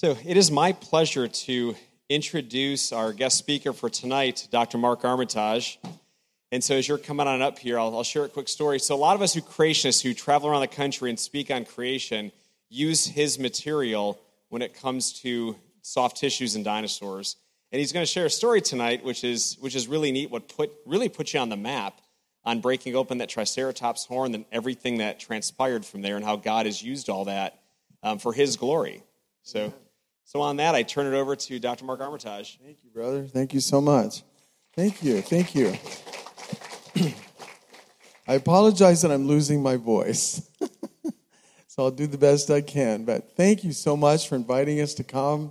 So it is my pleasure to introduce our guest speaker for tonight, Dr. Mark Armitage. And so as you're coming on up here, I'll, I'll, share a quick story. So a lot of us who creationists who travel around the country and speak on creation use his material when it comes to soft tissues and dinosaurs. And he's going to share a story tonight, which is which is really neat. What put really put you on the map on breaking open that Triceratops horn and everything that transpired from there, and how God has used all that um, for His glory. So. So, on that, I turn it over to Dr. Mark Armitage. Thank you, brother. Thank you so much. Thank you. Thank you. I apologize that I'm losing my voice. so, I'll do the best I can. But thank you so much for inviting us to come.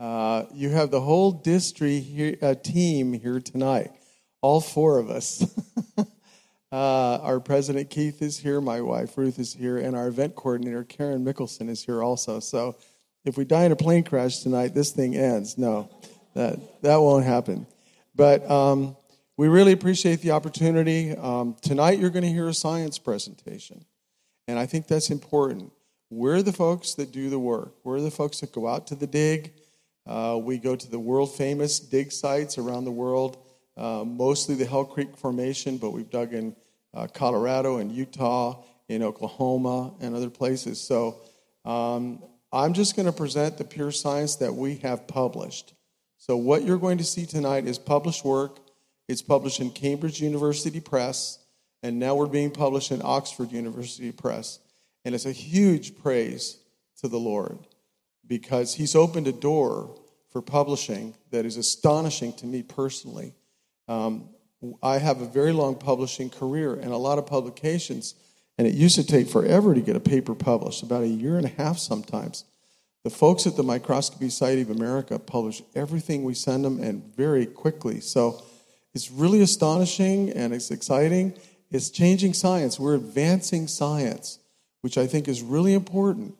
Uh, you have the whole district here, uh, team here tonight, all four of us. uh, our president Keith is here, my wife Ruth is here, and our event coordinator Karen Mickelson is here also. So, if we die in a plane crash tonight, this thing ends. No, that, that won't happen. But um, we really appreciate the opportunity. Um, tonight, you're going to hear a science presentation. And I think that's important. We're the folks that do the work, we're the folks that go out to the dig. Uh, we go to the world famous dig sites around the world, uh, mostly the Hell Creek Formation, but we've dug in uh, Colorado and Utah, in Oklahoma, and other places. So um, I'm just going to present the pure science that we have published. So, what you're going to see tonight is published work. It's published in Cambridge University Press, and now we're being published in Oxford University Press. And it's a huge praise to the Lord because He's opened a door for publishing that is astonishing to me personally. Um, I have a very long publishing career and a lot of publications and it used to take forever to get a paper published, about a year and a half sometimes. The folks at the Microscopy Society of America publish everything we send them and very quickly. So it's really astonishing and it's exciting. It's changing science. We're advancing science, which I think is really important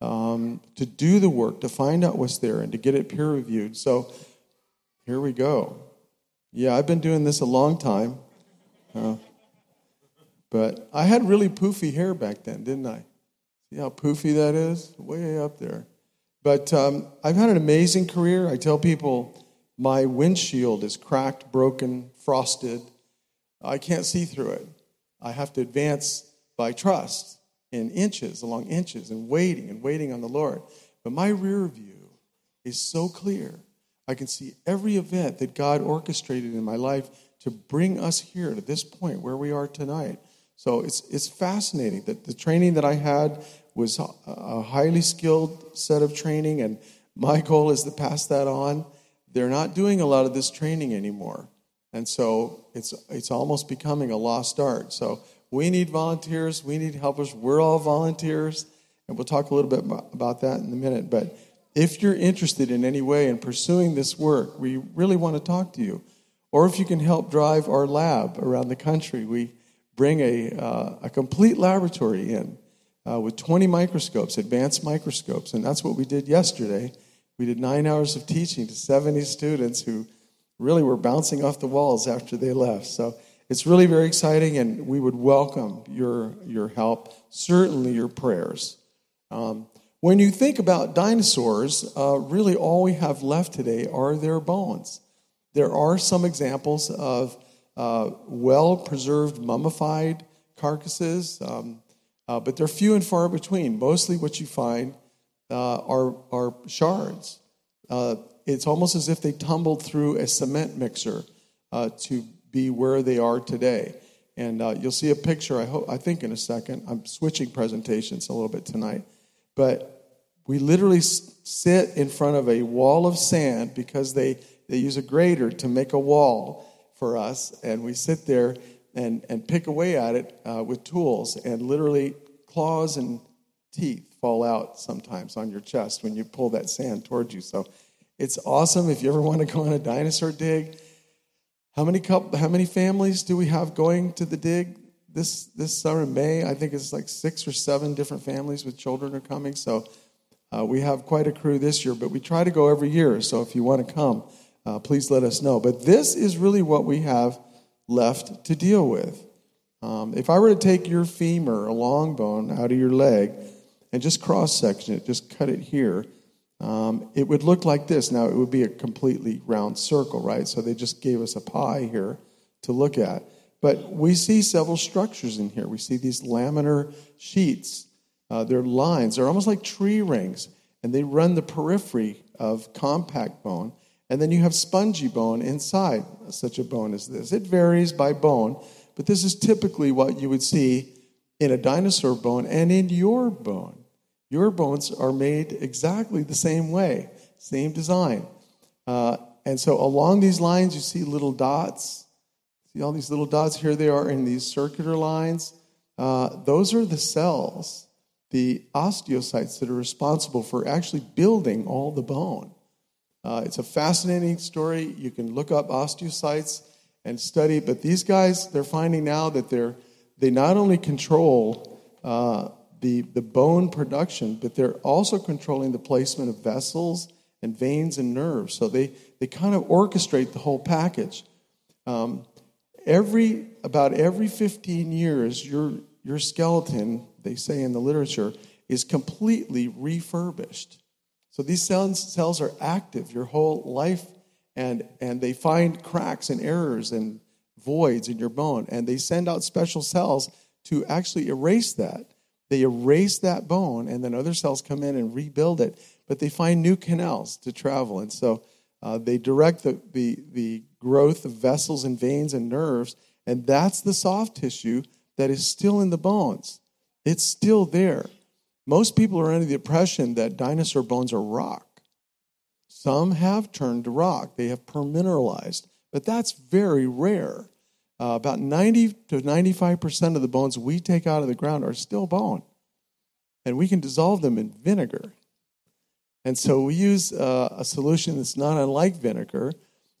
um, to do the work, to find out what's there, and to get it peer reviewed. So here we go. Yeah, I've been doing this a long time. Uh, but I had really poofy hair back then, didn't I? See how poofy that is? Way up there. But um, I've had an amazing career. I tell people my windshield is cracked, broken, frosted. I can't see through it. I have to advance by trust in inches, along inches, and waiting and waiting on the Lord. But my rear view is so clear. I can see every event that God orchestrated in my life to bring us here to this point where we are tonight. So it's, it's fascinating that the training that I had was a highly skilled set of training, and my goal is to pass that on. They're not doing a lot of this training anymore. And so it's, it's almost becoming a lost art. So we need volunteers, we need helpers. We're all volunteers, and we'll talk a little bit about that in a minute. But if you're interested in any way in pursuing this work, we really want to talk to you. Or if you can help drive our lab around the country, we bring a, uh, a complete laboratory in uh, with 20 microscopes, advanced microscopes. And that's what we did yesterday. We did nine hours of teaching to 70 students who really were bouncing off the walls after they left. So it's really very exciting, and we would welcome your, your help, certainly your prayers. Um, when you think about dinosaurs, uh, really all we have left today are their bones. There are some examples of uh, well preserved, mummified carcasses, um, uh, but they're few and far between. Mostly what you find uh, are, are shards. Uh, it's almost as if they tumbled through a cement mixer uh, to be where they are today. And you'll see a picture, I, hope, I think, in a second. I'm switching presentations a little bit tonight. But we literally sit in front of a wall of sand because they, they use a grater to make a wall for us, and we sit there and, and pick away at it uh, with tools, and literally claws and teeth fall out sometimes on your chest when you pull that sand towards you. So it's awesome if you ever want to go on a dinosaur dig. How many couple, how many families do we have going to the dig this this summer May? I think it's like six or seven different families with children are coming. So uh, we have quite a crew this year, but we try to go every year. So if you want to come, uh, please let us know. But this is really what we have left to deal with. Um, if I were to take your femur, a long bone, out of your leg and just cross section it, just cut it here, um, it would look like this. Now, it would be a completely round circle, right? So they just gave us a pie here to look at. But we see several structures in here. We see these laminar sheets. Uh, they're lines. They're almost like tree rings, and they run the periphery of compact bone. And then you have spongy bone inside such a bone as this. It varies by bone, but this is typically what you would see in a dinosaur bone and in your bone. Your bones are made exactly the same way, same design. Uh, and so along these lines, you see little dots. See all these little dots? Here they are in these circular lines. Uh, those are the cells, the osteocytes that are responsible for actually building all the bone. Uh, it's a fascinating story. You can look up osteocytes and study, but these guys, they're finding now that they're, they not only control uh, the, the bone production, but they're also controlling the placement of vessels and veins and nerves. So they, they kind of orchestrate the whole package. Um, every about every 15 years, your, your skeleton, they say in the literature, is completely refurbished. So these cells, are active your whole life, and, and they find cracks and errors and voids in your bone, and they send out special cells to actually erase that. They erase that bone, and then other cells come in and rebuild it. But they find new canals to travel, and so uh, they direct the, the, the growth of vessels and veins and nerves, and that's the soft tissue that is still in the bones. It's still there. Most people are under the impression that dinosaur bones are rock. Some have turned to rock, they have permineralized, but that's very rare. Uh, about 90 to 95% of the bones we take out of the ground are still bone. And we can dissolve them in vinegar. And so we use uh, a solution that's not unlike vinegar.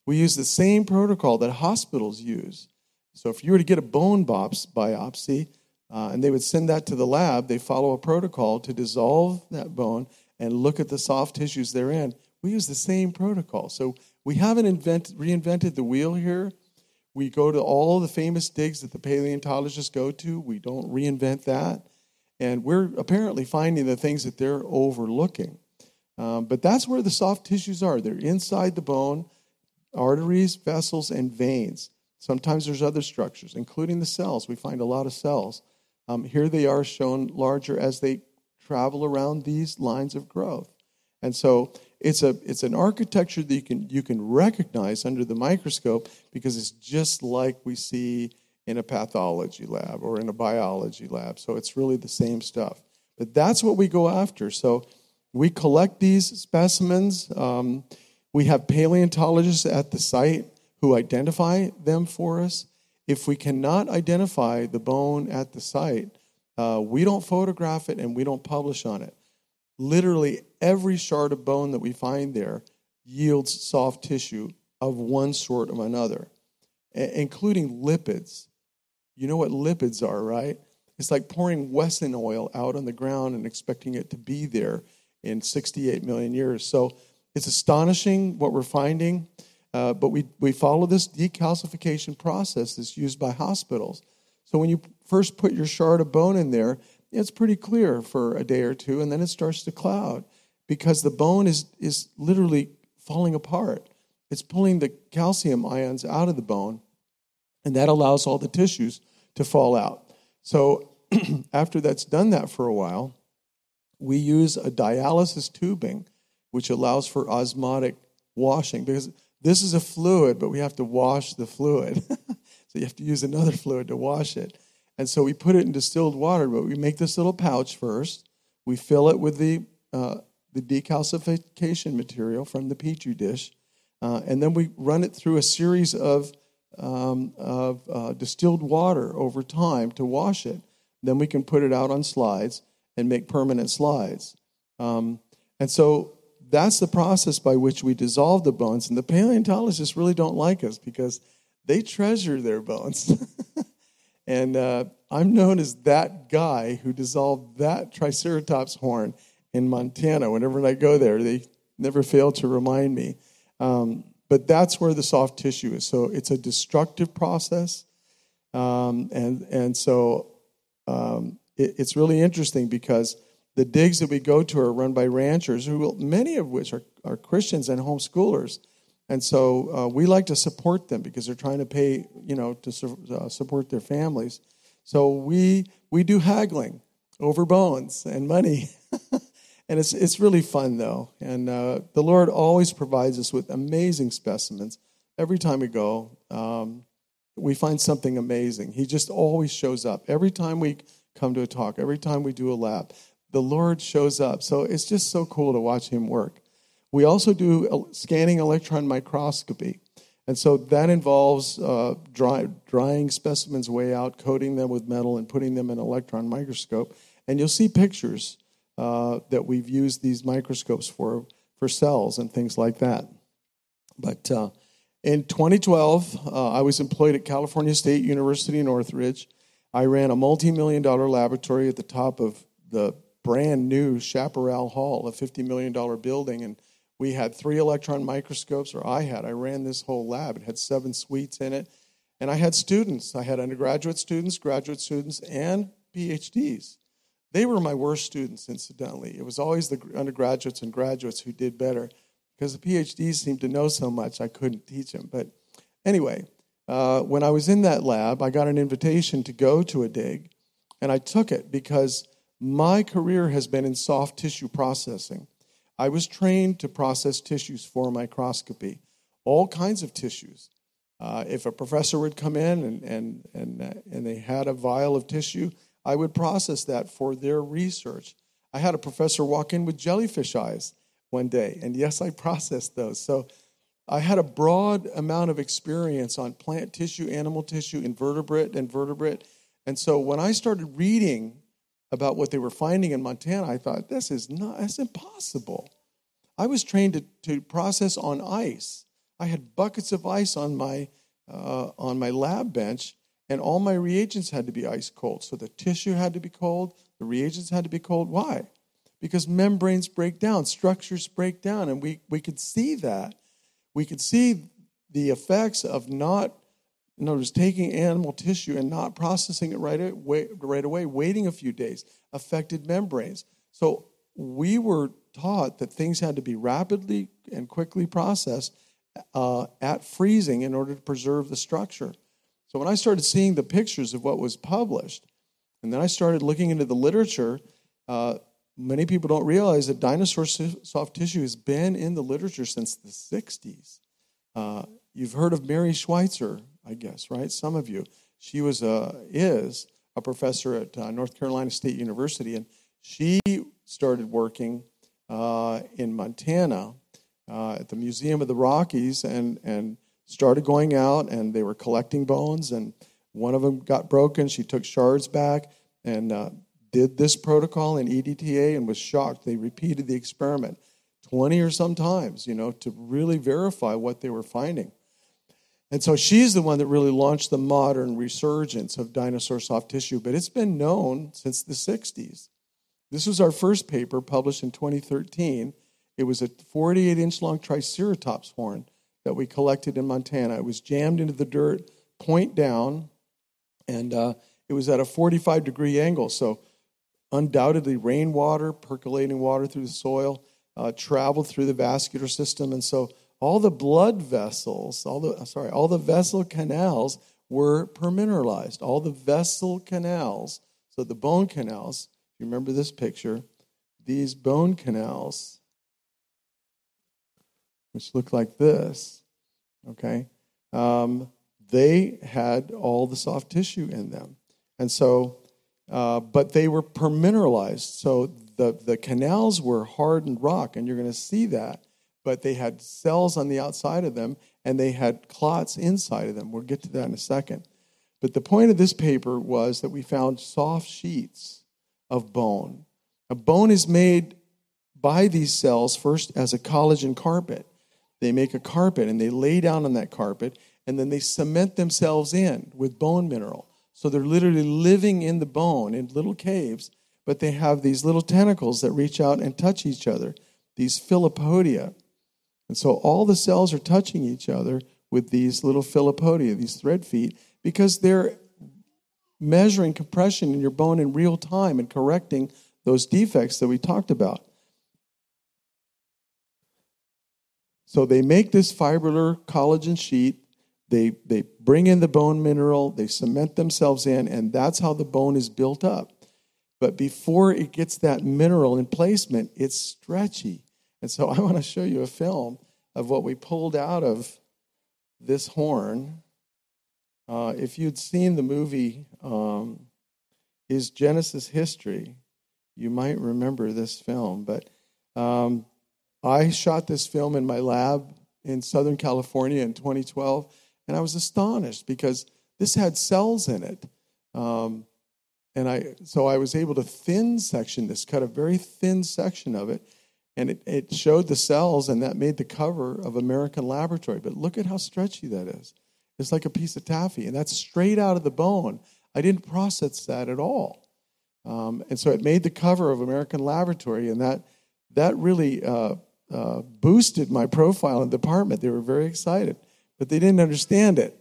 We use the same protocol that hospitals use. So if you were to get a bone biopsy uh, and they would send that to the lab, they follow a protocol to dissolve that bone and look at the soft tissues therein. We use the same protocol. So we haven't invent, reinvented the wheel here. We go to all the famous digs that the paleontologists go to. We don't reinvent that. And we're apparently finding the things that they're overlooking. Um, but that's where the soft tissues are. They're inside the bone, arteries, vessels, and veins. Sometimes there's other structures, including the cells. We find a lot of cells. Um, here they are shown larger as they travel around these lines of growth. And so it's, a, it's an architecture that you can, you can recognize under the microscope because it's just like we see in a pathology lab or in a biology lab. So it's really the same stuff. But that's what we go after. So we collect these specimens. Um, we have paleontologists at the site who identify them for us. If we cannot identify the bone at the site, uh, we don't photograph it and we don't publish on it literally every shard of bone that we find there yields soft tissue of one sort or another, including lipids. You know what lipids are, right? It's like pouring Wesson oil out on the ground and expecting it to be there in 68 million years. So it's astonishing what we're finding, uh, but we, we follow this decalcification process that's used by hospitals. So when you first put your shard of bone in there, it's pretty clear for a day or two, and then it starts to cloud because the bone is, is literally falling apart. It's pulling the calcium ions out of the bone, and that allows all the tissues to fall out. So, after that's done that for a while, we use a dialysis tubing, which allows for osmotic washing because this is a fluid, but we have to wash the fluid. so, you have to use another fluid to wash it. And so we put it in distilled water, but we make this little pouch first. We fill it with the, uh, the decalcification material from the petri dish. Uh, and then we run it through a series of, um, of uh, distilled water over time to wash it. Then we can put it out on slides and make permanent slides. Um, and so that's the process by which we dissolve the bones. And the paleontologists really don't like us because they treasure their bones. And uh, I'm known as that guy who dissolved that Triceratops horn in Montana. Whenever I go there, they never fail to remind me. Um, but that's where the soft tissue is. So it's a destructive process. Um, and, and so um, it, it's really interesting because the digs that we go to are run by ranchers, who many of which are, are Christians and homeschoolers. And so uh, we like to support them because they're trying to pay, you know, to su- uh, support their families. So we we do haggling over bones and money, and it's it's really fun though. And uh, the Lord always provides us with amazing specimens every time we go. Um, we find something amazing. He just always shows up every time we come to a talk, every time we do a lab. The Lord shows up. So it's just so cool to watch Him work. We also do scanning electron microscopy. And so that involves uh, dry, drying specimens way out, coating them with metal, and putting them in an electron microscope. And you'll see pictures uh, that we've used these microscopes for, for cells and things like that. But uh, in 2012, uh, I was employed at California State University in Northridge. I ran a multi million dollar laboratory at the top of the brand new Chaparral Hall, a $50 million building. And we had three electron microscopes, or I had. I ran this whole lab. It had seven suites in it. And I had students. I had undergraduate students, graduate students, and PhDs. They were my worst students, incidentally. It was always the undergraduates and graduates who did better because the PhDs seemed to know so much I couldn't teach them. But anyway, uh, when I was in that lab, I got an invitation to go to a dig, and I took it because my career has been in soft tissue processing. I was trained to process tissues for microscopy, all kinds of tissues. Uh, if a professor would come in and, and, and, uh, and they had a vial of tissue, I would process that for their research. I had a professor walk in with jellyfish eyes one day, and yes, I processed those. So I had a broad amount of experience on plant tissue, animal tissue, invertebrate, invertebrate. And so when I started reading about what they were finding in Montana, I thought, this is not, that's impossible. I was trained to, to process on ice. I had buckets of ice on my, uh, on my lab bench, and all my reagents had to be ice cold. So the tissue had to be cold, the reagents had to be cold. Why? Because membranes break down, structures break down, and we, we could see that. We could see the effects of not in other words, taking animal tissue and not processing it right away, right away, waiting a few days, affected membranes. So we were taught that things had to be rapidly and quickly processed uh, at freezing in order to preserve the structure. So when I started seeing the pictures of what was published, and then I started looking into the literature, uh, many people don't realize that dinosaur soft tissue has been in the literature since the 60s. Uh, you've heard of Mary Schweitzer, I guess, right? Some of you. She was a, is a professor at uh, North Carolina State University, and she started working uh, in Montana uh, at the Museum of the Rockies and, and started going out, and they were collecting bones, and one of them got broken. She took shards back and uh, did this protocol in EDTA and was shocked. They repeated the experiment 20 or some times, you know, to really verify what they were finding. And so she's the one that really launched the modern resurgence of dinosaur soft tissue, but it's been known since the 60s. This was our first paper published in 2013. It was a 48 inch long Triceratops horn that we collected in Montana. It was jammed into the dirt, point down, and uh, it was at a 45 degree angle. So, undoubtedly, rainwater, percolating water through the soil, uh, traveled through the vascular system. And so, all the blood vessels, all the sorry, all the vessel canals were permineralized. All the vessel canals, so the bone canals, if you remember this picture, these bone canals, which look like this, okay, um, they had all the soft tissue in them. And so, uh, but they were permineralized. So the, the canals were hardened rock, and you're going to see that but they had cells on the outside of them and they had clots inside of them. We'll get to that in a second. But the point of this paper was that we found soft sheets of bone. A bone is made by these cells first as a collagen carpet. They make a carpet and they lay down on that carpet and then they cement themselves in with bone mineral. So they're literally living in the bone in little caves, but they have these little tentacles that reach out and touch each other, these filopodia. And so all the cells are touching each other with these little filopodia, these thread feet, because they're measuring compression in your bone in real time and correcting those defects that we talked about. So they make this fibrillar collagen sheet. They, they bring in the bone mineral, they cement themselves in, and that's how the bone is built up. But before it gets that mineral in placement, it's stretchy. And so I want to show you a film of what we pulled out of this horn. Uh, if you'd seen the movie um, Is Genesis History, you might remember this film. But um, I shot this film in my lab in Southern California in 2012, and I was astonished because this had cells in it. Um, and I, so I was able to thin section this, cut a very thin section of it, and it, it showed the cells, and that made the cover of American Laboratory. But look at how stretchy that is. It's like a piece of taffy, and that's straight out of the bone. I didn't process that at all. Um, and so it made the cover of American Laboratory, and that, that really uh, uh, boosted my profile in the department. They were very excited, but they didn't understand it.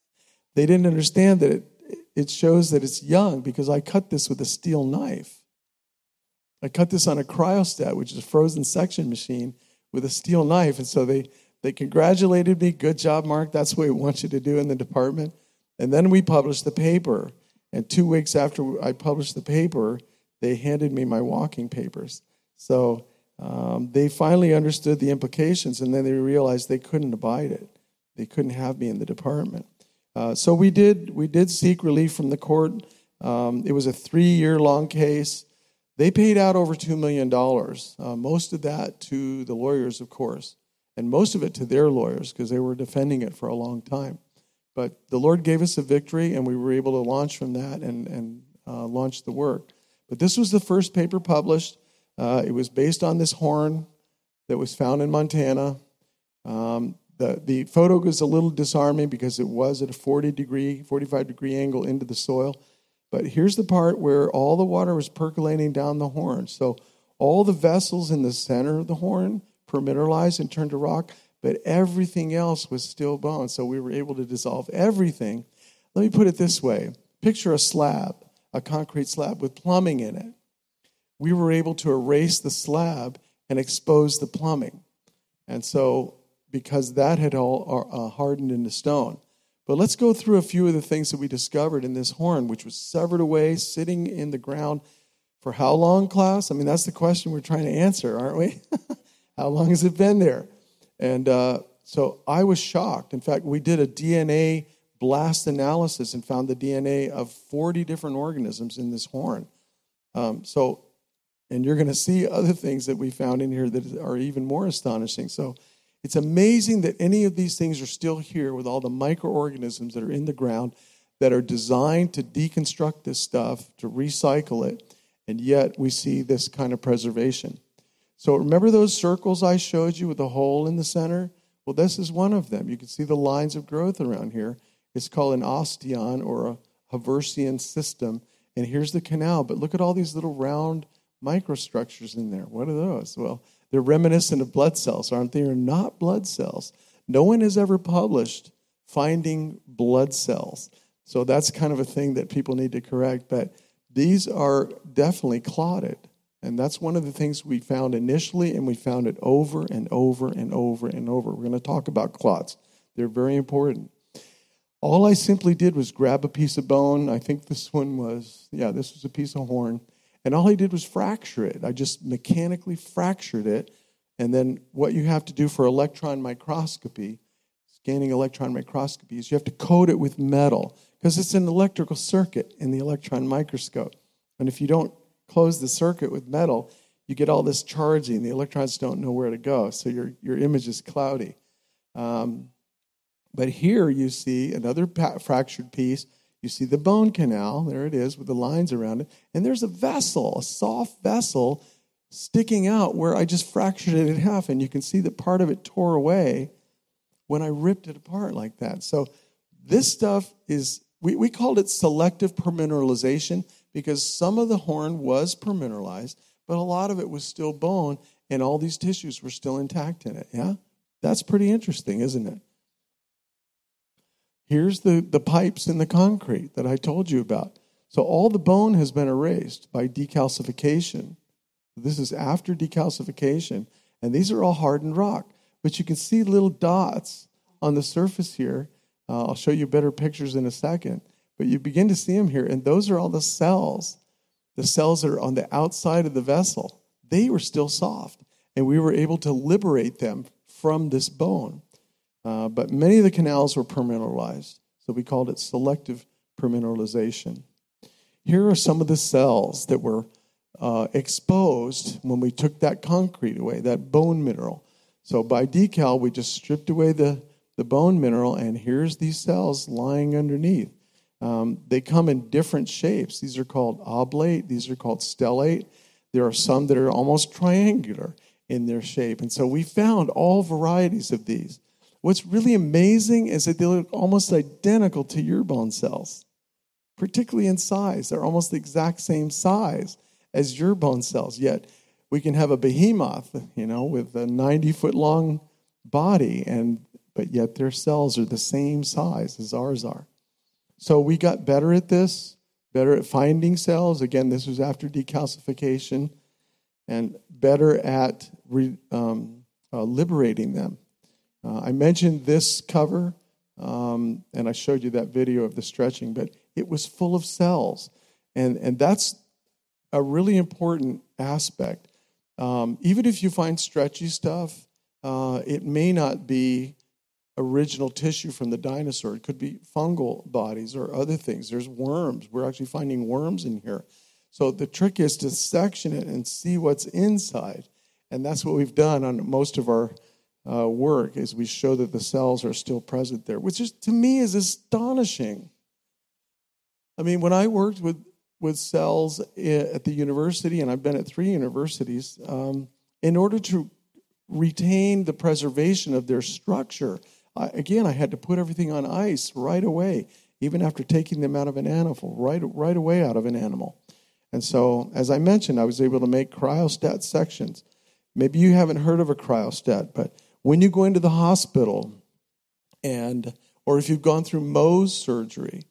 they didn't understand that it, it shows that it's young because I cut this with a steel knife. I cut this on a cryostat, which is a frozen section machine, with a steel knife. And so they, they congratulated me. Good job, Mark. That's what we want you to do in the department. And then we published the paper. And two weeks after I published the paper, they handed me my walking papers. So um, they finally understood the implications, and then they realized they couldn't abide it. They couldn't have me in the department. Uh, so we did. We did seek relief from the court. Um, it was a three-year-long case. They paid out over two million dollars. Uh, most of that to the lawyers, of course, and most of it to their lawyers because they were defending it for a long time. But the Lord gave us a victory, and we were able to launch from that and and uh, launch the work. But this was the first paper published. Uh, it was based on this horn that was found in Montana. Um, the, the photo was a little disarming because it was at a 40 degree, 45 degree angle into the soil. But here's the part where all the water was percolating down the horn. So all the vessels in the center of the horn permineralized and turned to rock, but everything else was still bone. So we were able to dissolve everything. Let me put it this way picture a slab, a concrete slab with plumbing in it we were able to erase the slab and expose the plumbing. And so, because that had all uh, hardened into stone. But let's go through a few of the things that we discovered in this horn, which was severed away, sitting in the ground for how long, class? I mean, that's the question we're trying to answer, aren't we? how long has it been there? And uh, so I was shocked. In fact, we did a DNA blast analysis and found the DNA of 40 different organisms in this horn. Um, so and you're going to see other things that we found in here that are even more astonishing. So it's amazing that any of these things are still here with all the microorganisms that are in the ground that are designed to deconstruct this stuff, to recycle it, and yet we see this kind of preservation. So remember those circles I showed you with the hole in the center? Well, this is one of them. You can see the lines of growth around here. It's called an osteon or a Haversian system. And here's the canal. But look at all these little round microstructures in there. What are those? Well, they're reminiscent of blood cells, aren't they? They're not blood cells. No one has ever published finding blood cells. So that's kind of a thing that people need to correct. But these are definitely clotted. And that's one of the things we found initially, and we found it over and over and over and over. We're going to talk about clots, they're very important. All I simply did was grab a piece of bone. I think this one was, yeah, this was a piece of horn. And all I did was fracture it. I just mechanically fractured it. And then what you have to do for electron microscopy, scanning electron microscopy, is you have to coat it with metal because it's an electrical circuit in the electron microscope. And if you don't close the circuit with metal, you get all this charging. The electrons don't know where to go, so your, your image is cloudy. Um, but here you see another fractured piece you see the bone canal, there it is with the lines around it. And there's a vessel, a soft vessel sticking out where I just fractured it in half. And you can see that part of it tore away when I ripped it apart like that. So this stuff is, we, we called it selective permineralization because some of the horn was permineralized, but a lot of it was still bone and all these tissues were still intact in it. Yeah? That's pretty interesting, isn't it? Here's the, the pipes in the concrete that I told you about. So all the bone has been erased by decalcification. This is after decalcification, and these are all hardened rock. But you can see little dots on the surface here. Uh, I'll show you better pictures in a second. But you begin to see them here, and those are all the cells. The cells that are on the outside of the vessel. They were still soft, and we were able to liberate them from this bone. Uh, but many of the canals were permineralized, so we called it selective permineralization. Here are some of the cells that were uh, exposed when we took that concrete away, that bone mineral. So by decal, we just stripped away the, the bone mineral, and here's these cells lying underneath. Um, they come in different shapes. These are called oblate, these are called stellate. There are some that are almost triangular in their shape. And so we found all varieties of these. What's really amazing is that they look almost identical to your bone cells particularly in size. They're almost the exact same size as your bone cells. Yet we can have a behemoth, you know, with a 90 foot long body, and but yet their cells are the same size as ours are. So we got better at this, better at finding cells. Again, this was after decalcification, and better at re, um, uh, liberating them. Uh, I mentioned this cover, um, and I showed you that video of the stretching, but it was full of cells. And, and that's a really important aspect. Um, even if you find stretchy stuff, uh, it may not be original tissue from the dinosaur. It could be fungal bodies or other things. There's worms. We're actually finding worms in here. So the trick is to section it and see what's inside. And that's what we've done on most of our uh, work is we show that the cells are still present there, which is to me is astonishing. I mean, when I worked with, with cells at the university, and I've been at three universities, um, in order to retain the preservation of their structure, I, again, I had to put everything on ice right away, even after taking them out of an animal, right, right away out of an animal. And so, as I mentioned, I was able to make cryostat sections. Maybe you haven't heard of a cryostat, but when you go into the hospital and or if you've gone through Mohs surgery,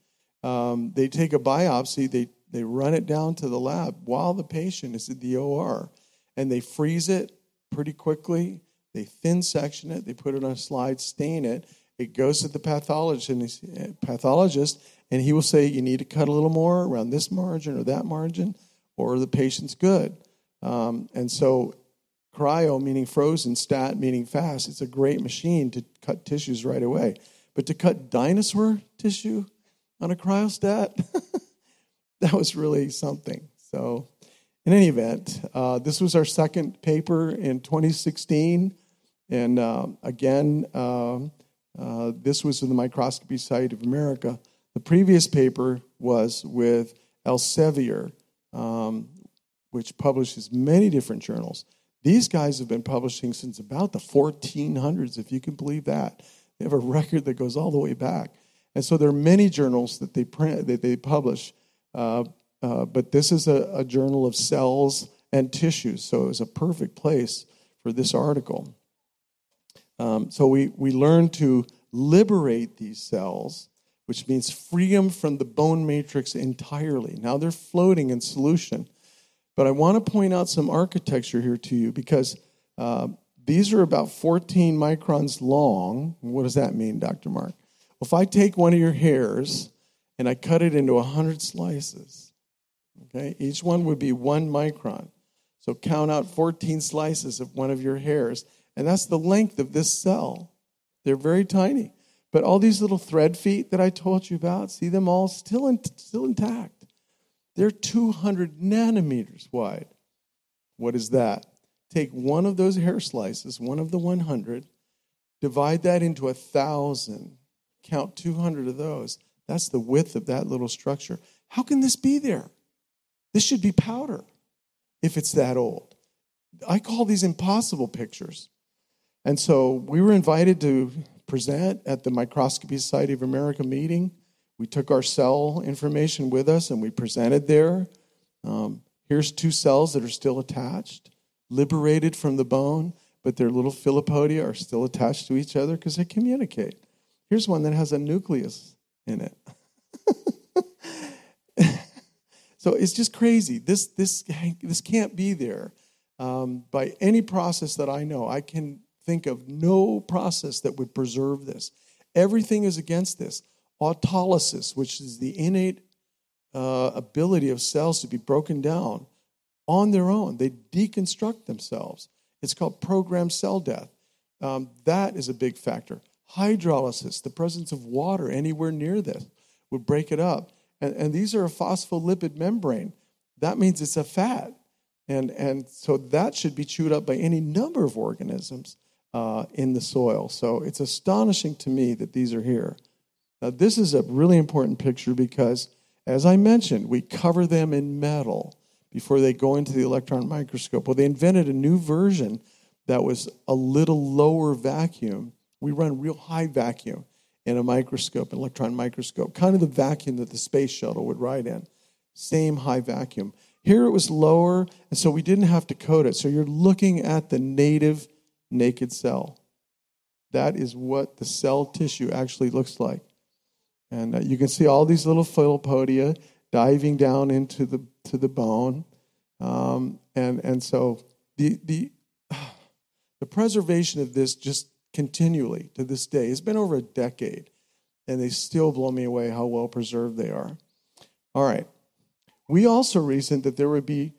um, they take a biopsy, they, they run it down to the lab while the patient is at the OR, and they freeze it pretty quickly. They thin section it, they put it on a slide, stain it. It goes to the pathologist, and, pathologist, and he will say, You need to cut a little more around this margin or that margin, or the patient's good. Um, and so, cryo meaning frozen, stat meaning fast, it's a great machine to cut tissues right away. But to cut dinosaur tissue, on a cryostat. that was really something. So, in any event, uh, this was our second paper in 2016. And uh, again, uh, uh, this was in the Microscopy Society of America. The previous paper was with Elsevier, um, which publishes many different journals. These guys have been publishing since about the 1400s, if you can believe that. They have a record that goes all the way back. And so there are many journals that they print that they publish, uh, uh, but this is a, a, journal of cells and tissues, so it was a perfect place for this article. Um, so we we learn to liberate these cells, which means free them from the bone matrix entirely. Now they're floating in solution, but I want to point out some architecture here to you because. Uh, these are about 14 microns long. What does that mean, Dr. Mark? if I take one of your hairs and I cut it into 100 slices, okay, each one would be one micron. So count out 14 slices of one of your hairs, and that's the length of this cell. They're very tiny. But all these little thread feet that I told you about, see them all still, in, still intact. They're 200 nanometers wide. What is that? Take one of those hair slices, one of the 100, divide that into a thousand count 200 of those. That's the width of that little structure. How can this be there? This should be powder if it's that old. I call these impossible pictures. And so we were invited to present at the Microscopy Society of America meeting. We took our cell information with us and we presented there. Um, here's two cells that are still attached, liberated from the bone, but their little filopodia are still attached to each other because they communicate. Here's one that has a nucleus in it. So it's just crazy. This, this, this can't be there um, by any process that I know. I can think of no process that would preserve this. Everything is against this. Autolysis, which is the innate uh, ability of cells to be broken down on their own, they deconstruct themselves. It's called programmed cell death. Um, that is a big factor. Hydrolysis, the presence of water anywhere near this, would break it up. And, and these are a phospholipid membrane. That means it's a fat. And, and so that should be chewed up by any number of organisms uh, in the soil. So it's astonishing to me that these are here. Now, this is a really important picture because, as I mentioned, we cover them in metal before they go into the electron microscope. Well, they invented a new version that was a little lower vacuum. We run real high vacuum in a microscope, an electron microscope, kind of the vacuum that the space shuttle would ride in. Same high vacuum. Here it was lower, and so we didn't have to coat it. So you're looking at the native naked cell. That is what the cell tissue actually looks like. And uh, you can see all these little filopodia diving down into the, to the bone. Um, and, and so the, the, the preservation of this just continually to this day, it's been over a decade, and they still blow me away how well preserved they are. All right. We also reasoned that there would be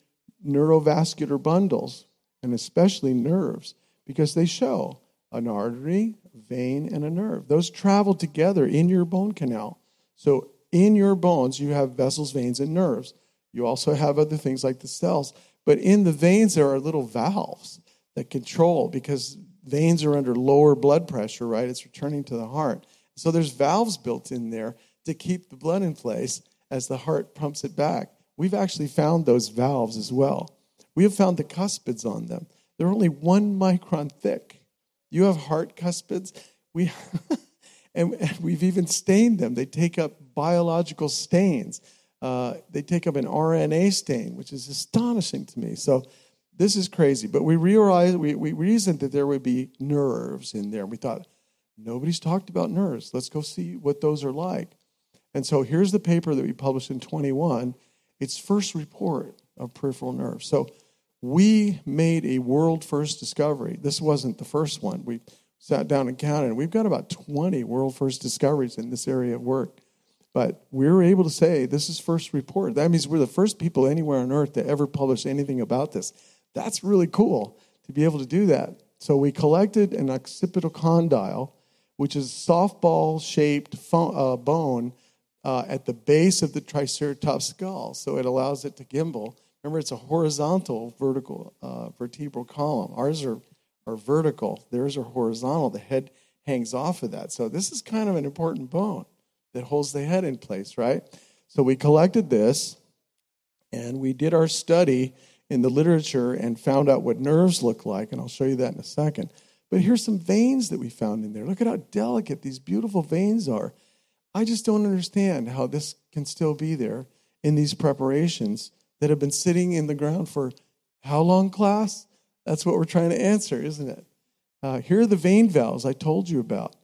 neurovascular bundles, and especially nerves, because they show an artery, vein, and a nerve. Those travel together in your bone canal. So in your bones, you have vessels, veins, and nerves. You also have other things like the cells. But in the veins, there are little valves that control because veins are under lower blood pressure, right? It's returning to the heart. So there's valves built in there to keep the blood in place as the heart pumps it back. We've actually found those valves as well. We have found the cuspids on them. They're only one micron thick. You have heart cuspids. We and we've even stained them. They take up biological stains. Uh, they take up an RNA stain, which is astonishing to me. So this is crazy. But we realized we, we reasoned that there would be nerves in there. We thought nobody's talked about nerves. Let's go see what those are like. And so here's the paper that we published in 21. Its first report of peripheral nerves. So we made a world first discovery. This wasn't the first one. We sat down and counted. We've got about 20 world first discoveries in this area of work. But we were able to say this is first report. That means we're the first people anywhere on earth to ever publish anything about this. That's really cool to be able to do that. So we collected an occipital condyle, which is softball shaped uh, bone uh, at the base of the triceratops skull. So it allows it to gimbal. Remember, it's a horizontal vertical uh, vertebral column. Ours are, are vertical, theirs are horizontal. The head hangs off of that. So this is kind of an important bone that holds the head in place, right? So we collected this and we did our study in the literature and found out what nerves look like, and I'll show you that in a second. But here's some veins that we found in there. Look at how delicate these beautiful veins are. I just don't understand how this can still be there in these preparations that have been sitting in the ground for how long, class? That's what we're trying to answer, isn't it? Uh, here are the vein valves I told you about.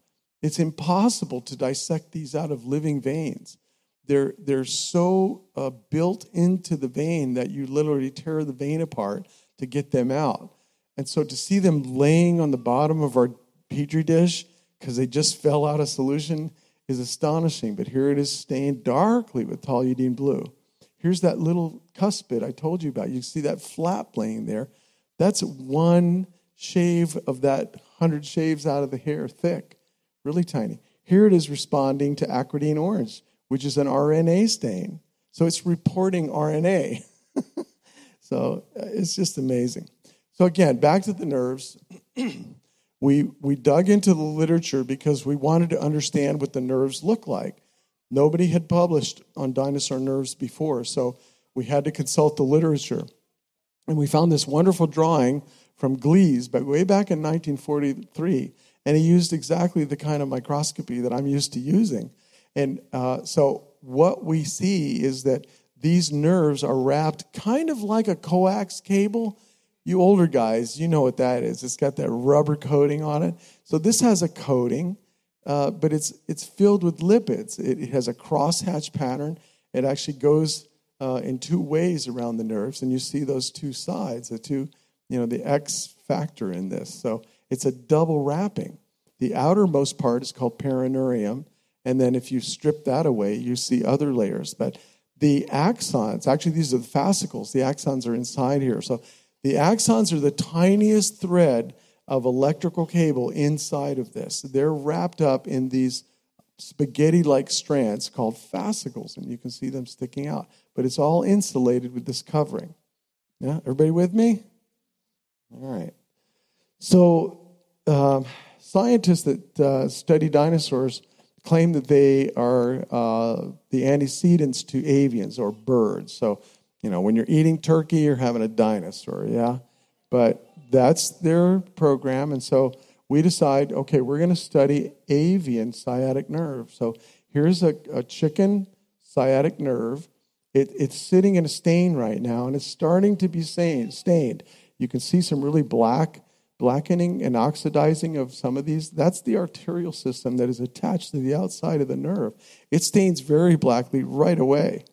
It's impossible to dissect these out of living veins. They're, they're so uh, built into the vein that you literally tear the vein apart to get them out. And so to see them laying on the bottom of our petri dish because they just fell out of solution is astonishing. But here it is stained darkly with toluidine blue. Here's that little cuspid I told you about. You see that flap laying there. That's one shave of that 100 shaves out of the hair thick, really tiny. Here it is responding to acridine orange, which is an RNA stain. So it's reporting RNA. so uh, it's just amazing. So again, back to the nerves. we, we dug into the literature because we wanted to understand what the nerves look like. Nobody had published on dinosaur nerves before, so we had to consult the literature. And we found this wonderful drawing from Glees, but way back in 1943, and he used exactly the kind of microscopy that I'm used to using. And uh, so what we see is that these nerves are wrapped kind of like a coax cable. You older guys, you know what that is. It's got that rubber coating on it. So this has a coating uh, but it's, it's filled with lipids. It, it has a crosshatch pattern. It actually goes uh, in two ways around the nerves, and you see those two sides, the two, you know, the X factor in this. So it's a double wrapping. The outermost part is called perineurium, and then if you strip that away, you see other layers. But the axons, actually, these are the fascicles. The axons are inside here. So the axons are the tiniest thread of electrical cable inside of this. They're wrapped up in these spaghetti like strands called fascicles, and you can see them sticking out. But it's all insulated with this covering. Yeah, everybody with me? All right. So, um, scientists that uh, study dinosaurs claim that they are uh, the antecedents to avians or birds. So, you know, when you're eating turkey, you're having a dinosaur, yeah? But that's their program. And so we decide, okay, we're going to study avian sciatic nerve. So here's a, a chicken sciatic nerve. It, it's sitting in a stain right now, and it's starting to be stained. You can see some really black, blackening and oxidizing of some of these. That's the arterial system that is attached to the outside of the nerve. It stains very blackly right away.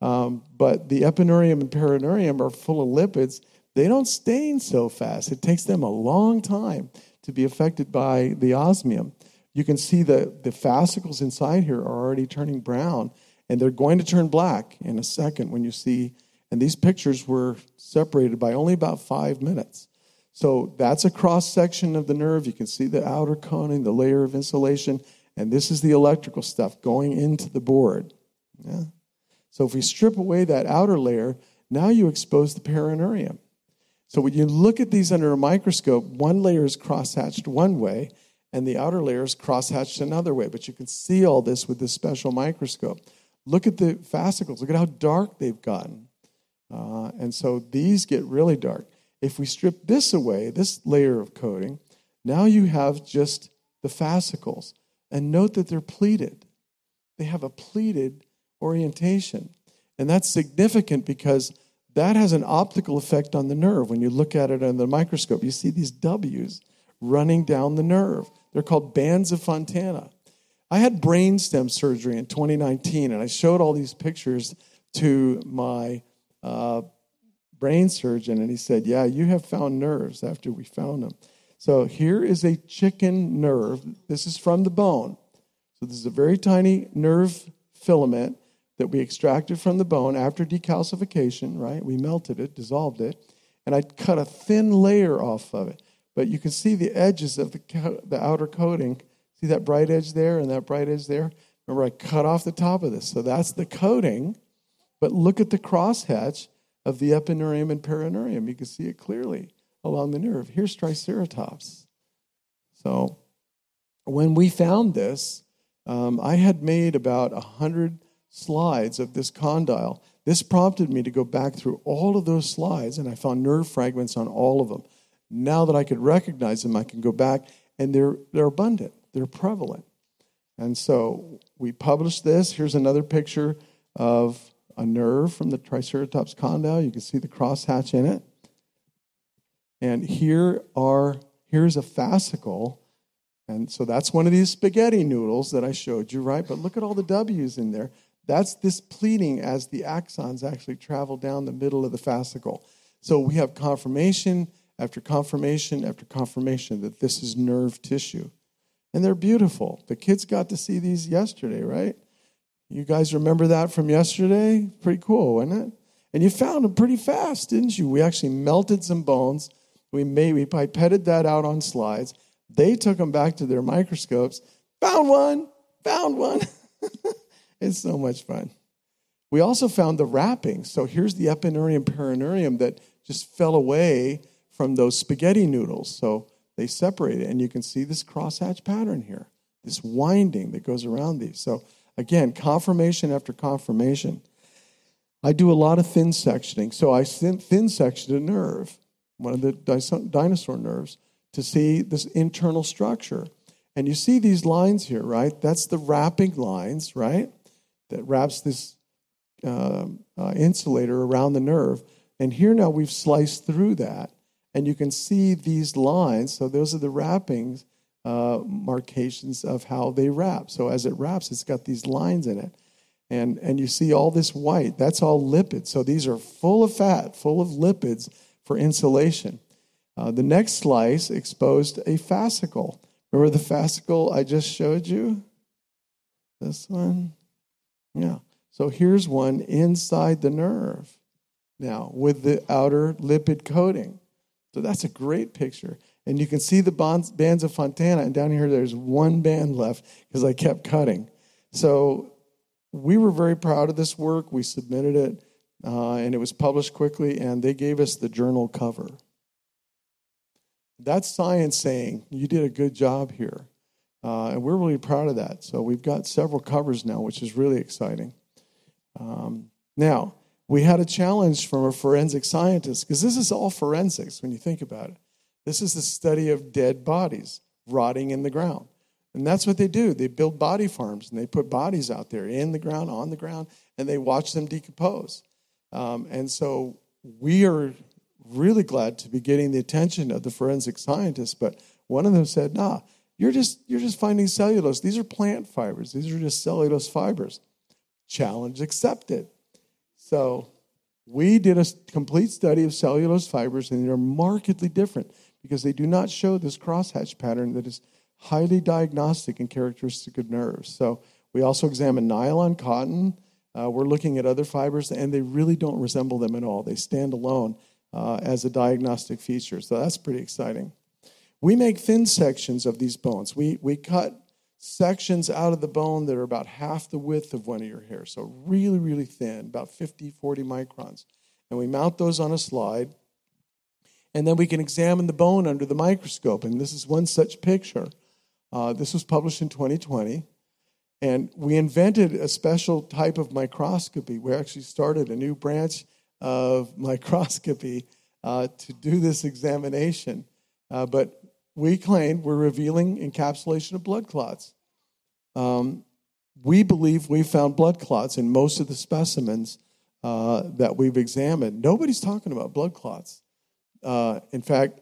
Um, but the epineurium and perineurium are full of lipids. They don't stain so fast. It takes them a long time to be affected by the osmium. You can see the, the fascicles inside here are already turning brown, and they're going to turn black in a second when you see. And these pictures were separated by only about five minutes. So that's a cross section of the nerve. You can see the outer coning, the layer of insulation, and this is the electrical stuff going into the board. Yeah. So if we strip away that outer layer, now you expose the perineurium. So when you look at these under a microscope, one layer is crosshatched one way, and the outer layer is crosshatched another way. But you can see all this with this special microscope. Look at the fascicles. Look at how dark they've gotten. Uh, and so these get really dark. If we strip this away, this layer of coating, now you have just the fascicles. And note that they're pleated. They have a pleated orientation. And that's significant because that has an optical effect on the nerve. When you look at it under the microscope, you see these W's running down the nerve. They're called bands of Fontana. I had brainstem surgery in 2019, and I showed all these pictures to my uh, brain surgeon, and he said, Yeah, you have found nerves after we found them. So here is a chicken nerve. This is from the bone. So this is a very tiny nerve filament that we extracted from the bone after decalcification, right? We melted it, dissolved it, and I cut a thin layer off of it. But you can see the edges of the, the outer coating. See that bright edge there and that bright edge there? Remember, I cut off the top of this. So that's the coating. But look at the crosshatch of the epineurium and perineurium. You can see it clearly along the nerve. Here's Triceratops. So when we found this, um, I had made about 100 slides of this condyle. This prompted me to go back through all of those slides, and I found nerve fragments on all of them. Now that I could recognize them, I can go back, and they're, they're abundant, they're prevalent. And so we published this. Here's another picture of a nerve from the Triceratops condyle. You can see the crosshatch in it. And here are here's a fascicle. And so that's one of these spaghetti noodles that I showed you, right? But look at all the W's in there. That's this pleating as the axons actually travel down the middle of the fascicle. So we have confirmation after confirmation after confirmation that this is nerve tissue. And they're beautiful. The kids got to see these yesterday, right? You guys remember that from yesterday? Pretty cool, wasn't it? And you found them pretty fast, didn't you? We actually melted some bones. We made we pipetted that out on slides. They took them back to their microscopes. Found one. Found one. It's so much fun. We also found the wrapping. So here's the epineurium perineurium that just fell away from those spaghetti noodles. So they separated, and you can see this crosshatch pattern here, this winding that goes around these. So again, confirmation after confirmation. I do a lot of thin sectioning. So I thin sectioned a nerve, one of the dinosaur nerves, to see this internal structure. And you see these lines here, right? That's the wrapping lines, right? That wraps this uh, uh, insulator around the nerve. And here now we've sliced through that, and you can see these lines. So those are the wrappings uh, markations of how they wrap. So as it wraps, it's got these lines in it. And, and you see all this white, that's all lipids. So these are full of fat, full of lipids for insulation. Uh, the next slice exposed a fascicle. Remember the fascicle I just showed you? This one? Yeah. So here's one inside the nerve now with the outer lipid coating. So that's a great picture. And you can see the bonds, bands of Fontana, and down here there's one band left because I kept cutting. So we were very proud of this work. We submitted it, uh, and it was published quickly, and they gave us the journal cover. That's science saying you did a good job here. Uh, and we're really proud of that. So we've got several covers now, which is really exciting. Um, now, we had a challenge from a forensic scientist, because this is all forensics when you think about it. This is the study of dead bodies rotting in the ground. And that's what they do. They build body farms and they put bodies out there in the ground, on the ground, and they watch them decompose. Um, and so we are really glad to be getting the attention of the forensic scientists. But one of them said, nah, you're just, you're just finding cellulose. These are plant fibers, these are just cellulose fibers. Challenge accepted. So we did a complete study of cellulose fibers, and they're markedly different because they do not show this crosshatch pattern that is highly diagnostic and characteristic of nerves. So we also examined nylon, cotton. Uh, we're looking at other fibers, and they really don't resemble them at all. They stand alone uh, as a diagnostic feature. So that's pretty exciting. We make thin sections of these bones. We, we cut sections out of the bone that are about half the width of one of your hairs. So really, really thin, about 50, 40 microns. And we mount those on a slide. And then we can examine the bone under the microscope. And this is one such picture. Uh, this was published in 2020. And we invented a special type of microscopy. We actually started a new branch of microscopy uh, to do this examination. Uh, but we claim we're revealing encapsulation of blood clots. Um, we believe we found blood clots in most of the specimens uh, that we've examined. Nobody's talking about blood clots. Uh, in fact,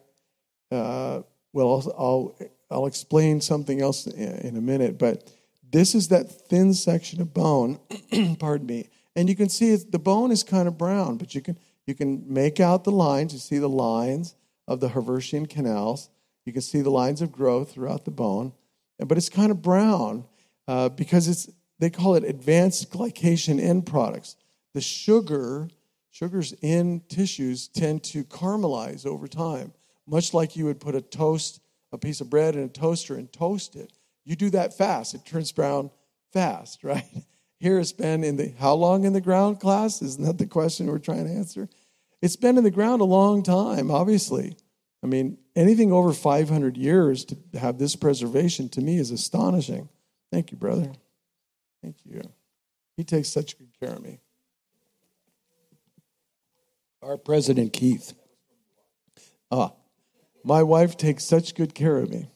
uh, well, I'll, I'll, I'll explain something else in a minute, but this is that thin section of bone, pardon me, and you can see the bone is kind of brown, but you can you can make out the lines. You see the lines of the Haversian canals. You can see the lines of growth throughout the bone, but it's kind of brown uh, because it's they call it advanced glycation end products. The sugar sugars in tissues tend to caramelize over time, much like you would put a toast, a piece of bread in a toaster and toast it. You do that fast; it turns brown fast, right? Here it's been in the how long in the ground class? Isn't that the question we're trying to answer? It's been in the ground a long time, obviously. I mean, anything over 500 years to have this preservation to me is astonishing. Thank you, brother. Thank you. He takes such good care of me. Our president, Keith. Ah, my wife takes such good care of me.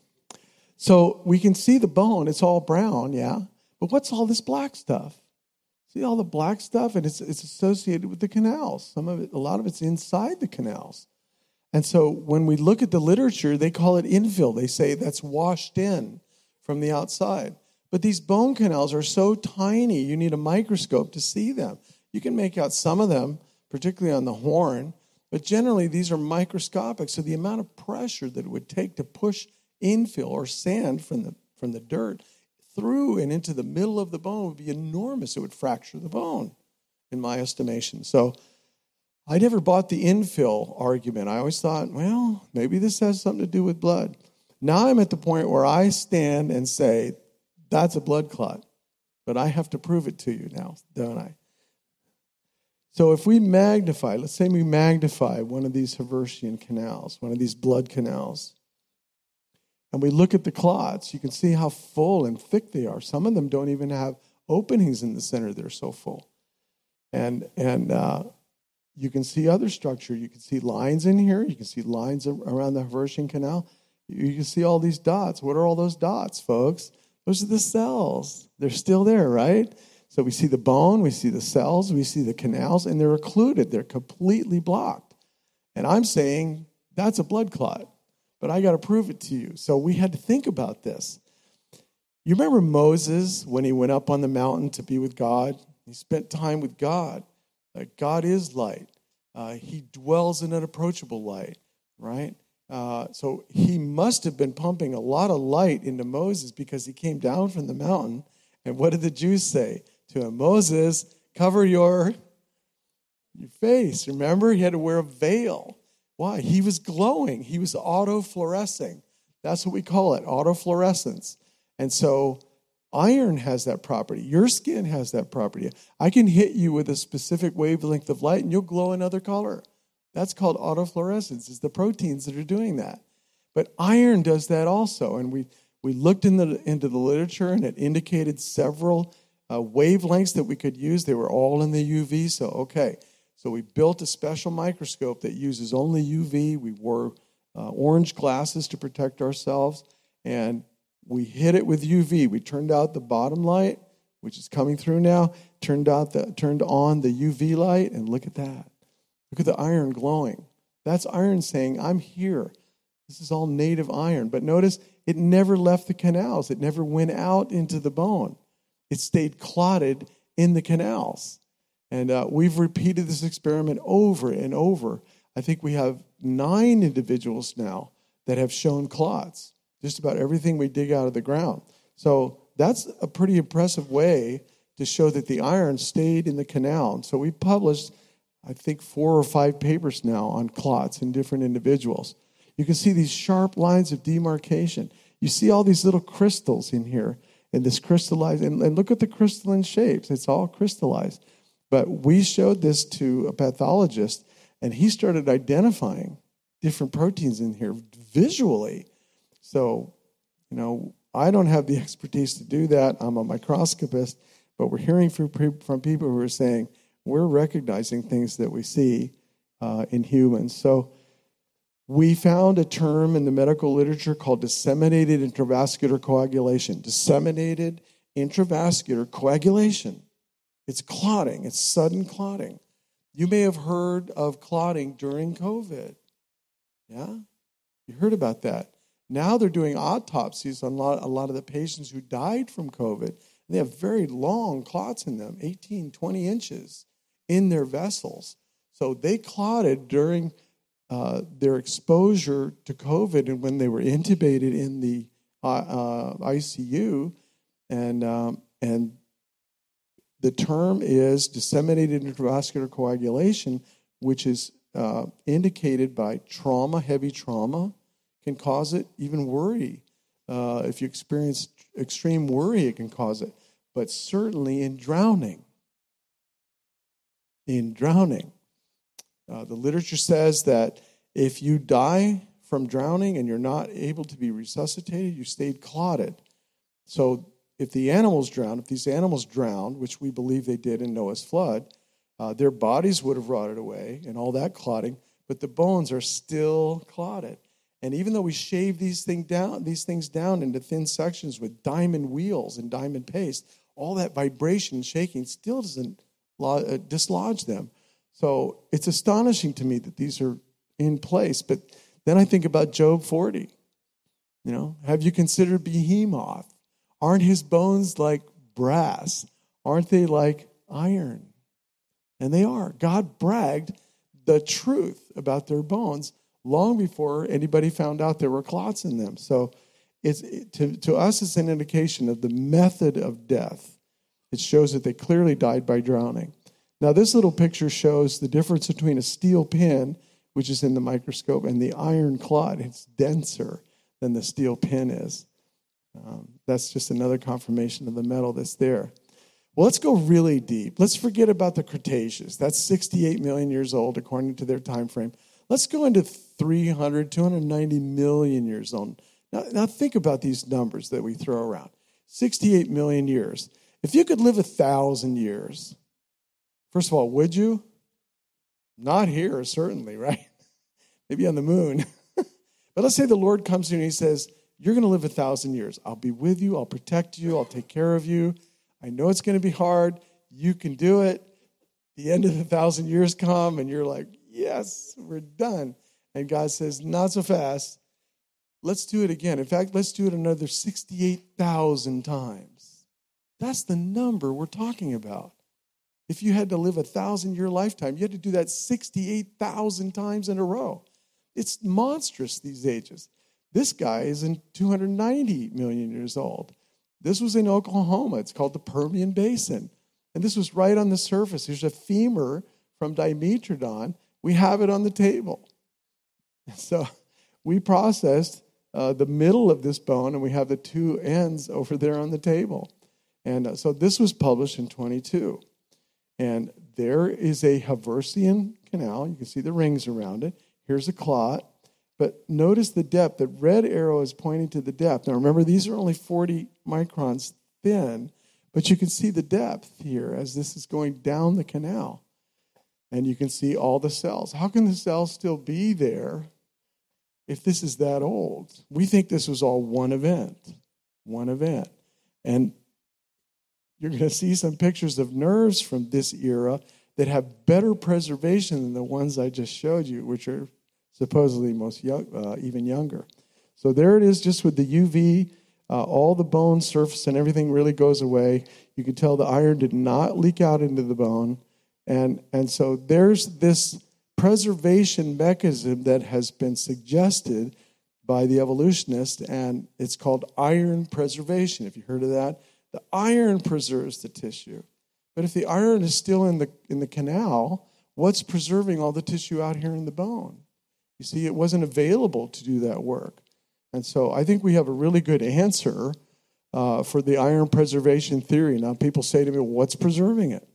So we can see the bone, it's all brown, yeah. But what's all this black stuff? See all the black stuff, and it's, it's associated with the canals. Some of it, a lot of it's inside the canals. And so when we look at the literature, they call it infill. They say that's washed in from the outside. But these bone canals are so tiny, you need a microscope to see them. You can make out some of them, particularly on the horn, but generally these are microscopic. So the amount of pressure that it would take to push infill or sand from the, from the dirt through and into the middle of the bone would be enormous. It would fracture the bone, in my estimation. So I never bought the infill argument. I always thought, well, maybe this has something to do with blood. Now I'm at the point where I stand and say, that's a blood clot. But I have to prove it to you now, don't I? So if we magnify, let's say we magnify one of these Haversian canals, one of these blood canals, and we look at the clots, you can see how full and thick they are. Some of them don't even have openings in the center, they're so full. And, and uh, you can see other structure. You can see lines in here, you can see lines around the Haversian canal. You can see all these dots. What are all those dots, folks? Those are the cells. They're still there, right? So we see the bone, we see the cells, we see the canals, and they're occluded. They're completely blocked. And I'm saying that's a blood clot but I got to prove it to you. So we had to think about this. You remember Moses when he went up on the mountain to be with God? He spent time with God. Uh, God is light. Uh, he dwells in an approachable light, right? Uh, so he must have been pumping a lot of light into Moses because he came down from the mountain. And what did the Jews say to him? Moses, cover your, your face. Remember, he had to wear a veil. Why? He was glowing, he was autofluorescing. That's what we call it autofluorescence. And so iron has that property. Your skin has that property. I can hit you with a specific wavelength of light and you'll glow another color. That's called autofluorescence. It's the proteins that are doing that. But iron does that also. And we, we looked in the, into the literature and it indicated several uh, wavelengths that we could use. They were all in the UV. So, okay. So we built a special microscope that uses only UV. We wore uh, orange glasses to protect ourselves. And we hit it with UV. We turned out the bottom light, which is coming through now, turned out the turned on the UV light, and look at that. Look at the iron glowing. That's iron saying, I'm here. This is all native iron. But notice it never left the canals, it never went out into the bone. It stayed clotted in the canals. And uh, we've repeated this experiment over and over. I think we have nine individuals now that have shown clots, just about everything we dig out of the ground. So that's a pretty impressive way to show that the iron stayed in the canal. So we published I think, four or five papers now on clots in different individuals. You can see these sharp lines of demarcation. You see all these little crystals in here, and this crystallized, and, and look at the crystalline shapes. It's all crystallized. But we showed this to a pathologist, and he started identifying different proteins in here visually. So, you know, I don't have the expertise to do that. I'm a microscopist, but we're hearing from, people who are saying, we're recognizing things that we see uh, in humans. So we found a term in the medical literature called disseminated intravascular coagulation. Disseminated intravascular coagulation. It's clotting, it's sudden clotting. You may have heard of clotting during COVID. Yeah? You heard about that. Now they're doing autopsies on a lot, a lot of the patients who died from COVID. They have very long clots in them, 18, 20 inches in their vessels. So they clotted during uh, their exposure to COVID and when they were intubated in the uh, uh, ICU. And, um, and the term is disseminated intravascular coagulation, which is uh, indicated by trauma, heavy trauma, can cause it, even worry. Uh, if you experience extreme worry, it can cause it, but certainly in drowning in drowning. Uh, the literature says that if you die from drowning and you're not able to be resuscitated, you stayed clotted. So if the animals drowned, if these animals drowned, which we believe they did in Noah's flood, uh, their bodies would have rotted away and all that clotting, but the bones are still clotted. And even though we shave these, thing down, these things down into thin sections with diamond wheels and diamond paste, all that vibration shaking still doesn't uh, dislodge them. So it's astonishing to me that these are in place. But then I think about Job 40. You know, have you considered Behemoth? Aren't his bones like brass? Aren't they like iron? And they are. God bragged the truth about their bones long before anybody found out there were clots in them. So it's, to, to us, it's an indication of the method of death it shows that they clearly died by drowning. Now, this little picture shows the difference between a steel pin, which is in the microscope, and the iron clot. It's denser than the steel pin is. Um, that's just another confirmation of the metal that's there. Well, let's go really deep. Let's forget about the Cretaceous. That's 68 million years old, according to their time frame. Let's go into 300, 290 million years old. Now, now think about these numbers that we throw around 68 million years. If you could live a thousand years, first of all, would you? Not here, certainly, right? Maybe on the moon. but let's say the Lord comes to you and he says, You're going to live a thousand years. I'll be with you. I'll protect you. I'll take care of you. I know it's going to be hard. You can do it. The end of the thousand years come, and you're like, Yes, we're done. And God says, Not so fast. Let's do it again. In fact, let's do it another 68,000 times. That's the number we're talking about. If you had to live a thousand year lifetime, you had to do that 68,000 times in a row. It's monstrous, these ages. This guy is in 290 million years old. This was in Oklahoma. It's called the Permian Basin. And this was right on the surface. There's a femur from Dimetrodon. We have it on the table. So we processed uh, the middle of this bone, and we have the two ends over there on the table. And uh, so this was published in 22. And there is a Haversian canal. You can see the rings around it. Here's a clot. But notice the depth. The red arrow is pointing to the depth. Now remember, these are only 40 microns thin, but you can see the depth here as this is going down the canal. And you can see all the cells. How can the cells still be there if this is that old? We think this was all one event, one event. And you're going to see some pictures of nerves from this era that have better preservation than the ones I just showed you, which are supposedly most young, uh, even younger. So there it is, just with the UV, uh, all the bone surface and everything really goes away. You can tell the iron did not leak out into the bone, and and so there's this preservation mechanism that has been suggested by the evolutionists, and it's called iron preservation. Have you heard of that? The iron preserves the tissue. But if the iron is still in the, in the canal, what's preserving all the tissue out here in the bone? You see, it wasn't available to do that work. And so I think we have a really good answer uh, for the iron preservation theory. Now, people say to me, what's preserving it?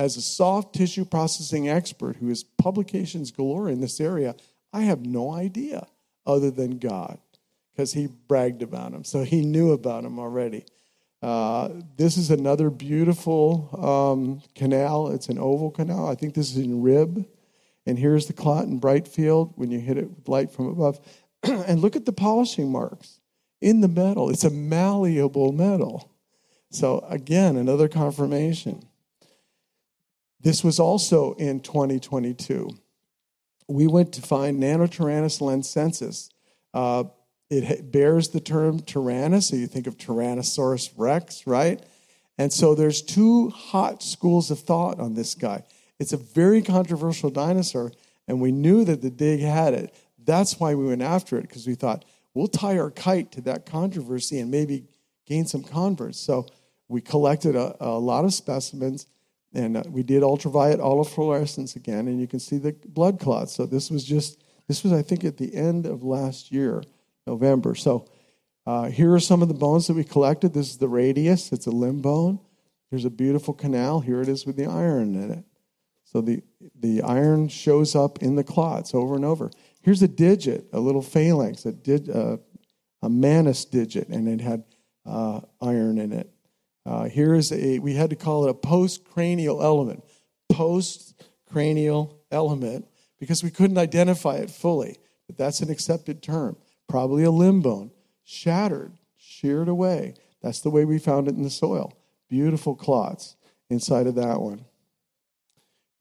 As a soft tissue processing expert who has publications galore in this area, I have no idea other than God because he bragged about him. So he knew about him already. Uh, this is another beautiful um, canal. It's an oval canal. I think this is in rib. And here's the clot in bright field when you hit it with light from above. and look at the polishing marks in the metal. It's a malleable metal. So, again, another confirmation. This was also in 2022. We went to find Nanotyrannus lancensis. Uh, it bears the term Tyrannus, so you think of Tyrannosaurus rex, right? And so there's two hot schools of thought on this guy. It's a very controversial dinosaur, and we knew that the dig had it. That's why we went after it, because we thought we'll tie our kite to that controversy and maybe gain some converts. So we collected a, a lot of specimens, and uh, we did ultraviolet autofluorescence again, and you can see the blood clots. So this was just, this was, I think, at the end of last year. November. So uh, here are some of the bones that we collected. This is the radius, it's a limb bone. Here's a beautiful canal. Here it is with the iron in it. So the, the iron shows up in the clots over and over. Here's a digit, a little phalanx, a, dig, uh, a manus digit, and it had uh, iron in it. Uh, here is a, we had to call it a postcranial element. Postcranial element, because we couldn't identify it fully, but that's an accepted term probably a limb bone, shattered, sheared away. That's the way we found it in the soil. Beautiful clots inside of that one.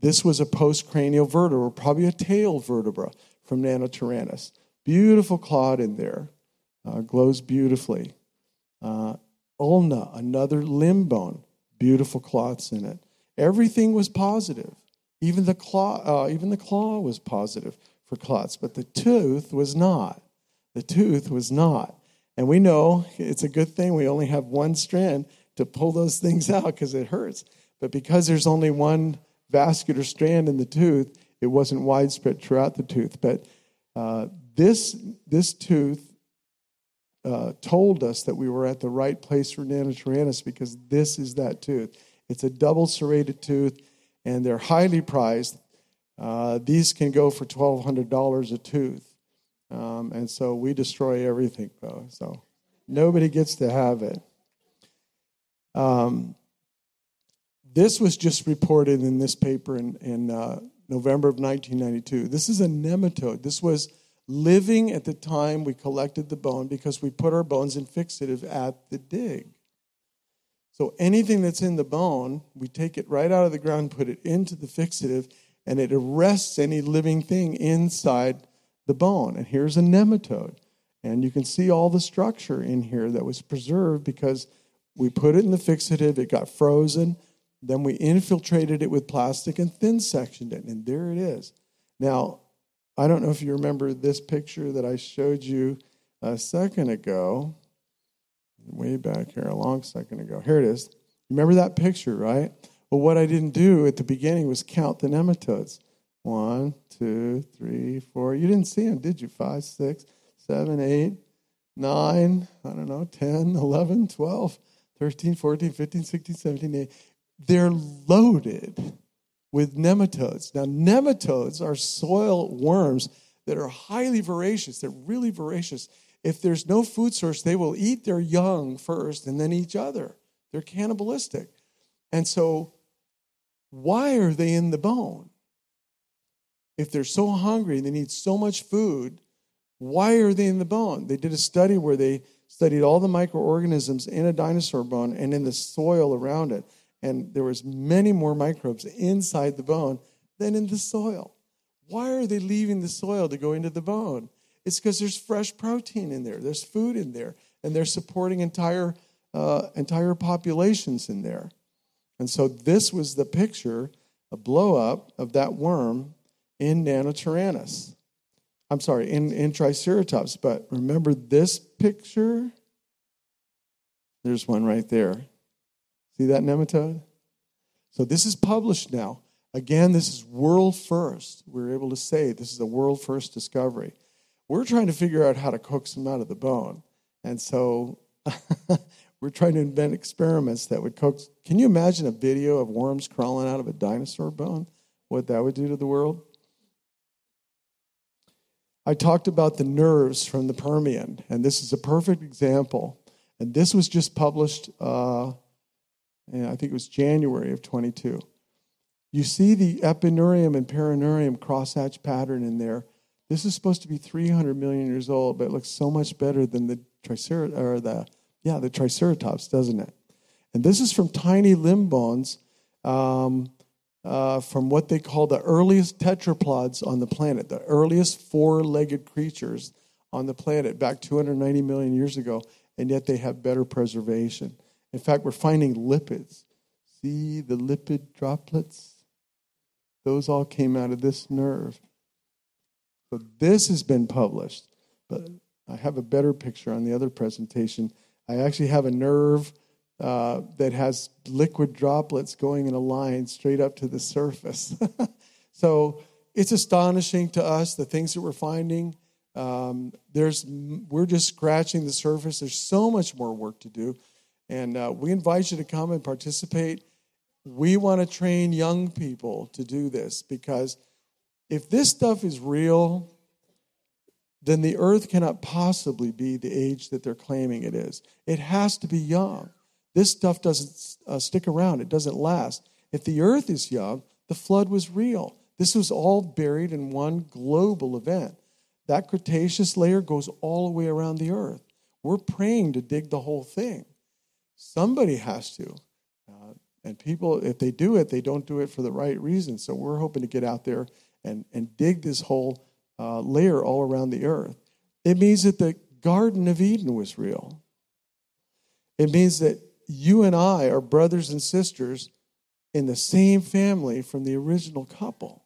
This was a postcranial vertebra, probably a tail vertebra from Nanotyrannus. Beautiful clot in there, uh, glows beautifully. Uh, ulna, another limb bone, beautiful clots in it. Everything was positive. Even the claw, uh, even the claw was positive for clots, but the tooth was not. The tooth was not. And we know it's a good thing we only have one strand to pull those things out because it hurts. But because there's only one vascular strand in the tooth, it wasn't widespread throughout the tooth. But uh, this, this tooth uh, told us that we were at the right place for Nanotyrannus because this is that tooth. It's a double serrated tooth, and they're highly prized. Uh, these can go for $1,200 a tooth. Um, and so we destroy everything, though. So nobody gets to have it. Um, this was just reported in this paper in, in uh, November of 1992. This is a nematode. This was living at the time we collected the bone because we put our bones in fixative at the dig. So anything that's in the bone, we take it right out of the ground, put it into the fixative, and it arrests any living thing inside the bone. And here's a nematode. And you can see all the structure in here that was preserved because we put it in the fixative, it got frozen, Then we infiltrated it with plastic and thin sectioned it, and there it is. Now, I don't know if you remember this picture that I showed you a second ago, way back here, a long second ago. Here it is. Remember that picture, right? Well, what I didn't do at the beginning was count the nematodes. One, two, three, four. You didn't see them, did you? Five, six, seven, eight, nine, I don't know, 10, 11, 12, 13, 14, 15, 16, 17, 18. They're loaded with nematodes. Now, nematodes are soil worms that are highly voracious. They're really voracious. If there's no food source, they will eat their young first and then each other. They're cannibalistic. And so, why are they in the bone? If they're so hungry and they need so much food, why are they in the bone? They did a study where they studied all the microorganisms in a dinosaur bone and in the soil around it. And there was many more microbes inside the bone than in the soil. Why are they leaving the soil to go into the bone? It's because there's fresh protein in there, there's food in there, and they're supporting entire, uh, entire populations in there. And so this was the picture, a blow up of that worm in Nanotyrannus. I'm sorry, in, in Triceratops. But remember this picture? There's one right there. See that nematode? So this is published now. Again, this is world first. We're able to say this is a world first discovery. We're trying to figure out how to coax them out of the bone. And so we're trying to invent experiments that would coax. Can you imagine a video of worms crawling out of a dinosaur bone? What that would do to the world? I talked about the nerves from the Permian, and this is a perfect example. And this was just published, uh, I think it was January of 22. You see the epineurium and perineurium crosshatch pattern in there. This is supposed to be 300 million years old, but it looks so much better than the triceratops, or the yeah, the triceratops, doesn't it? And this is from tiny limb bones um, uh, from what they call the earliest tetrapods on the planet, the earliest four legged creatures on the planet back 290 million years ago, and yet they have better preservation. In fact, we're finding lipids. See the lipid droplets? Those all came out of this nerve. So this has been published, but I have a better picture on the other presentation. I actually have a nerve uh, that has liquid droplets going in a line straight up to the surface. so it's astonishing to us the things that we're finding. Um, there's we're just scratching the surface. There's so much more work to do, and uh, we invite you to come and participate. We want to train young people to do this because if this stuff is real, then the earth cannot possibly be the age that they're claiming it is. It has to be young. This stuff doesn't uh, stick around, it doesn't last. If the earth is young, the flood was real. This was all buried in one global event. That Cretaceous layer goes all the way around the earth. We're praying to dig the whole thing. Somebody has to. Uh, and people, if they do it, they don't do it for the right reason. So we're hoping to get out there and, and dig this whole uh, layer all around the earth. It means that the Garden of Eden was real. It means that you and I are brothers and sisters in the same family from the original couple,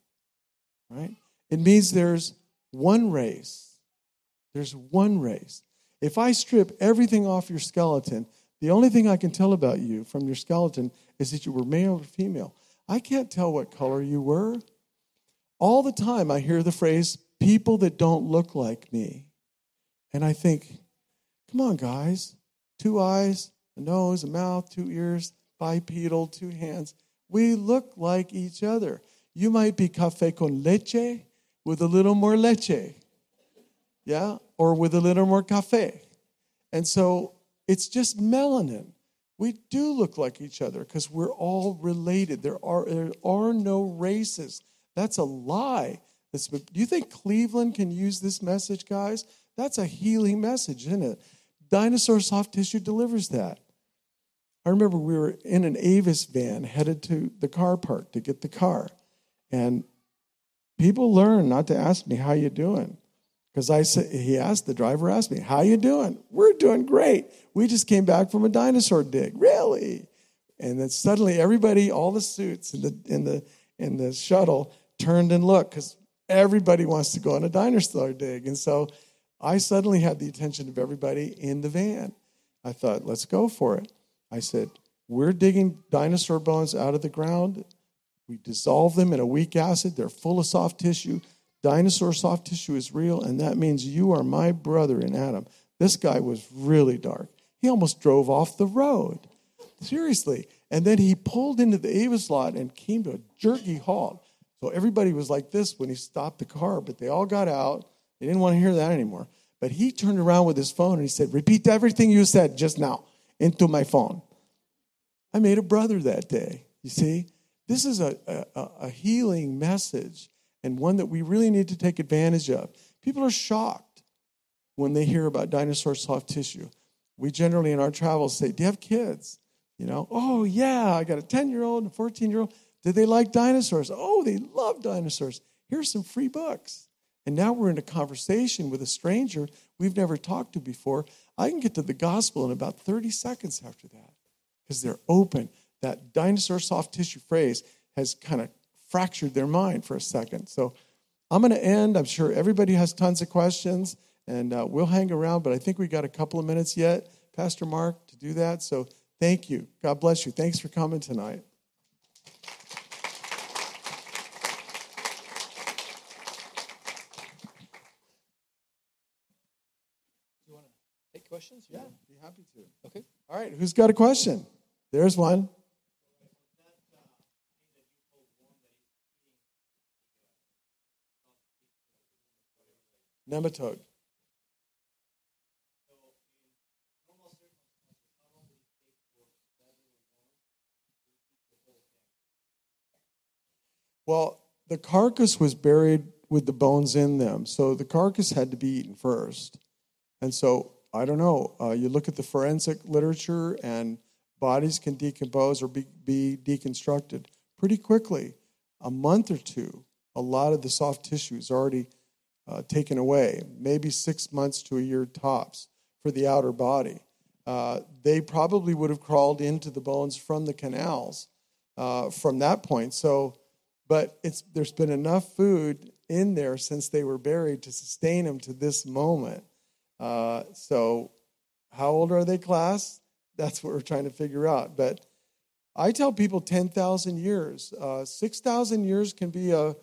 right? It means there's one race. There's one race. If I strip everything off your skeleton, the only thing I can tell about you from your skeleton is that you were male or female. I can't tell what color you were. All the time I hear the phrase, people that don't look like me. And I think, come on, guys, two eyes, a nose, a mouth, two ears, bipedal, two hands. We look like each other. You might be cafe con leche with a little more leche, yeah, or with a little more cafe. And so it's just melanin. We do look like each other because we're all related. There are, there are no races. That's a lie. That's, do you think Cleveland can use this message, guys? That's a healing message, isn't it? Dinosaur soft tissue delivers that. I remember we were in an Avis van headed to the car park to get the car. And people learn not to ask me, how you doing? Because I said, he asked, the driver asked me, how you doing? We're doing great. We just came back from a dinosaur dig. Really? And then suddenly everybody, all the suits in the in the in the shuttle turned and looked because everybody wants to go on a dinosaur dig. And so I suddenly had the attention of everybody in the van. I thought, let's go for it. I said, we're digging dinosaur bones out of the ground. We dissolve them in a weak acid. They're full of soft tissue. Dinosaur soft tissue is real, and that means you are my brother in Adam. This guy was really dark. He almost drove off the road. Seriously. And then he pulled into the Avis lot and came to a jerky halt. So everybody was like this when he stopped the car, but they all got out. They didn't want to hear that anymore. But he turned around with his phone and he said, Repeat everything you said just now into my phone. I made a brother that day. You see, this is a, a, a healing message and one that we really need to take advantage of. People are shocked when they hear about dinosaur soft tissue. We generally in our travels say, Do you have kids? You know, oh, yeah, I got a 10 year old and a 14 year old. Did they like dinosaurs? Oh, they love dinosaurs. Here's some free books. And now we're in a conversation with a stranger we've never talked to before. I can get to the gospel in about 30 seconds after that because they're open. That dinosaur soft tissue phrase has kind of fractured their mind for a second. So I'm going to end. I'm sure everybody has tons of questions, and uh, we'll hang around, but I think we got a couple of minutes yet, Pastor Mark, to do that. So thank you. God bless you. Thanks for coming tonight. You want to take questions? Yeah, be happy to. Okay. All right, who's got a question? There's one. Well, the carcass was buried with the bones in them, so the carcass had to be eaten first. And so, I don't know, uh, you look at the forensic literature, and bodies can decompose or be, be deconstructed pretty quickly. A month or two, a lot of the soft tissue is already uh, taken away, maybe six months to a year tops for the outer body. Uh, they probably would have crawled into the bones from the canals uh, from that point. So, but it's there's been enough food in there since they were buried to sustain them to this moment. Uh, so, how old are they, class? That's what we're trying to figure out. But I tell people 10,000 years. Uh, 6,000 years can be a,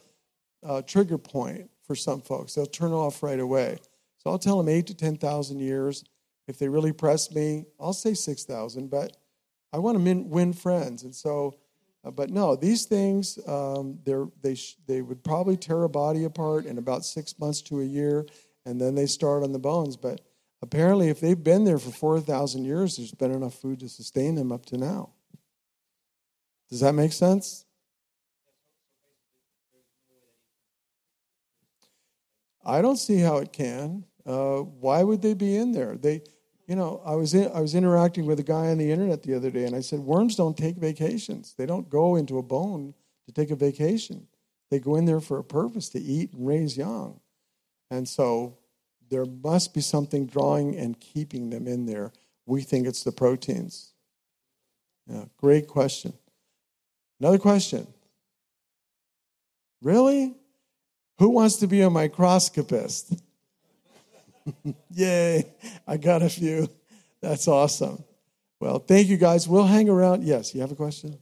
a trigger point for some folks. They'll turn off right away. So I'll tell them eight to 10,000 years. If they really press me, I'll say 6,000, but I want to win friends. And so, uh, but no, these things, um, they sh- they would probably tear a body apart in about six months to a year, and then they start on the bones. But apparently, if they've been there for 4,000 years, there's been enough food to sustain them up to now. Does that make sense? I don't see how it can. Uh, why would they be in there? They, you know, I was in, I was interacting with a guy on the internet the other day, and I said worms don't take vacations. They don't go into a bone to take a vacation. They go in there for a purpose to eat and raise young, and so there must be something drawing and keeping them in there. We think it's the proteins. Yeah, great question. Another question. Really? Who wants to be a microscopist? Yay, I got a few. That's awesome. Well, thank you guys. We'll hang around. Yes, you have a question?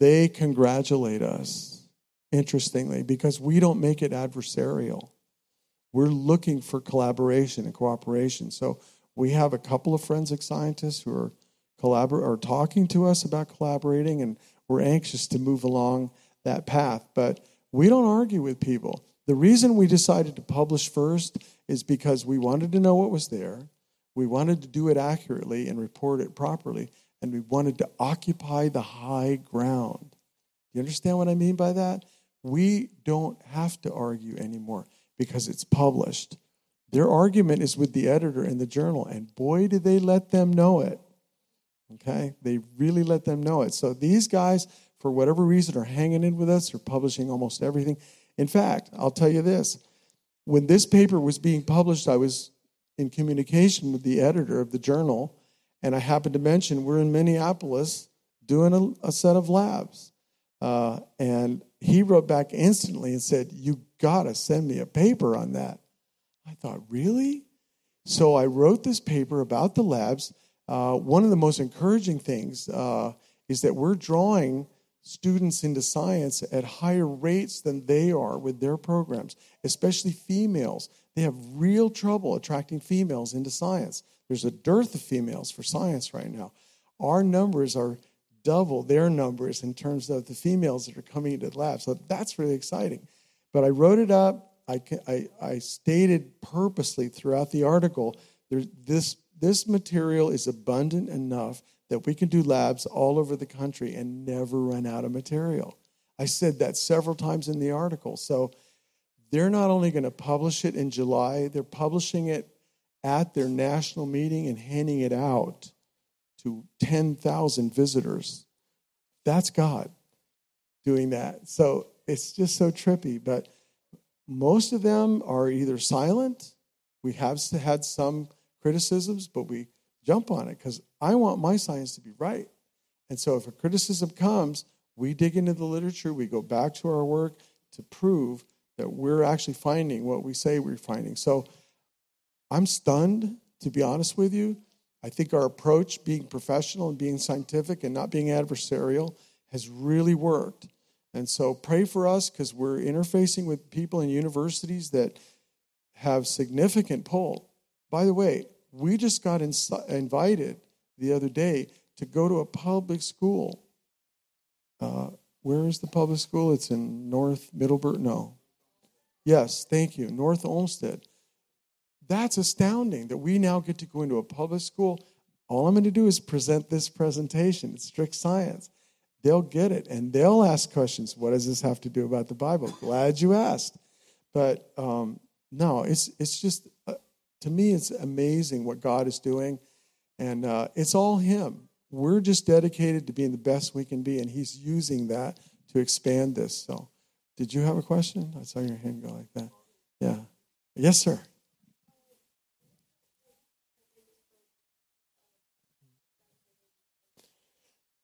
They congratulate us, interestingly, because we don't make it adversarial. We're looking for collaboration and cooperation. So we have a couple of forensic scientists who are collaborate or talking to us about collaborating, and we're anxious to move along that path. But we don't argue with people. The reason we decided to publish first is because we wanted to know what was there, we wanted to do it accurately and report it properly, and we wanted to occupy the high ground. You understand what I mean by that? We don't have to argue anymore because it's published. Their argument is with the editor in the journal, and boy, did they let them know it. Okay? They really let them know it. So these guys, for whatever reason, are hanging in with us. They're publishing almost everything. In fact, I'll tell you this when this paper was being published, I was in communication with the editor of the journal, and I happened to mention we're in Minneapolis doing a, a set of labs. Uh, and he wrote back instantly and said, You got to send me a paper on that. I thought, Really? So I wrote this paper about the labs. Uh, one of the most encouraging things uh, is that we're drawing students into science at higher rates than they are with their programs, especially females. They have real trouble attracting females into science. There's a dearth of females for science right now. Our numbers are double their numbers in terms of the females that are coming into the lab. So that's really exciting. But I wrote it up. I, I, I stated purposely throughout the article this, this material is abundant enough that we can do labs all over the country and never run out of material. I said that several times in the article. So they're not only going to publish it in July, they're publishing it at their national meeting and handing it out to 10,000 visitors. That's God doing that. So it's just so trippy. But most of them are either silent, we have had some criticisms, but we jump on it because I want my science to be right. And so if a criticism comes, we dig into the literature, we go back to our work to prove that we're actually finding what we say we're finding. So I'm stunned, to be honest with you. I think our approach, being professional and being scientific and not being adversarial, has really worked. And so pray for us because we're interfacing with people in universities that have significant pull. By the way, we just got invited the other day to go to a public school. Uh, where is the public school? It's in North Middleburg. No. Yes, thank you. North Olmsted. That's astounding that we now get to go into a public school. All I'm going to do is present this presentation. It's strict science. They'll get it and they'll ask questions. What does this have to do about the Bible? Glad you asked. But um, no, it's, it's just uh, to me, it's amazing what God is doing. And uh, it's all Him. We're just dedicated to being the best we can be, and He's using that to expand this. So, did you have a question? I saw your hand go like that. Yeah. Yes, sir.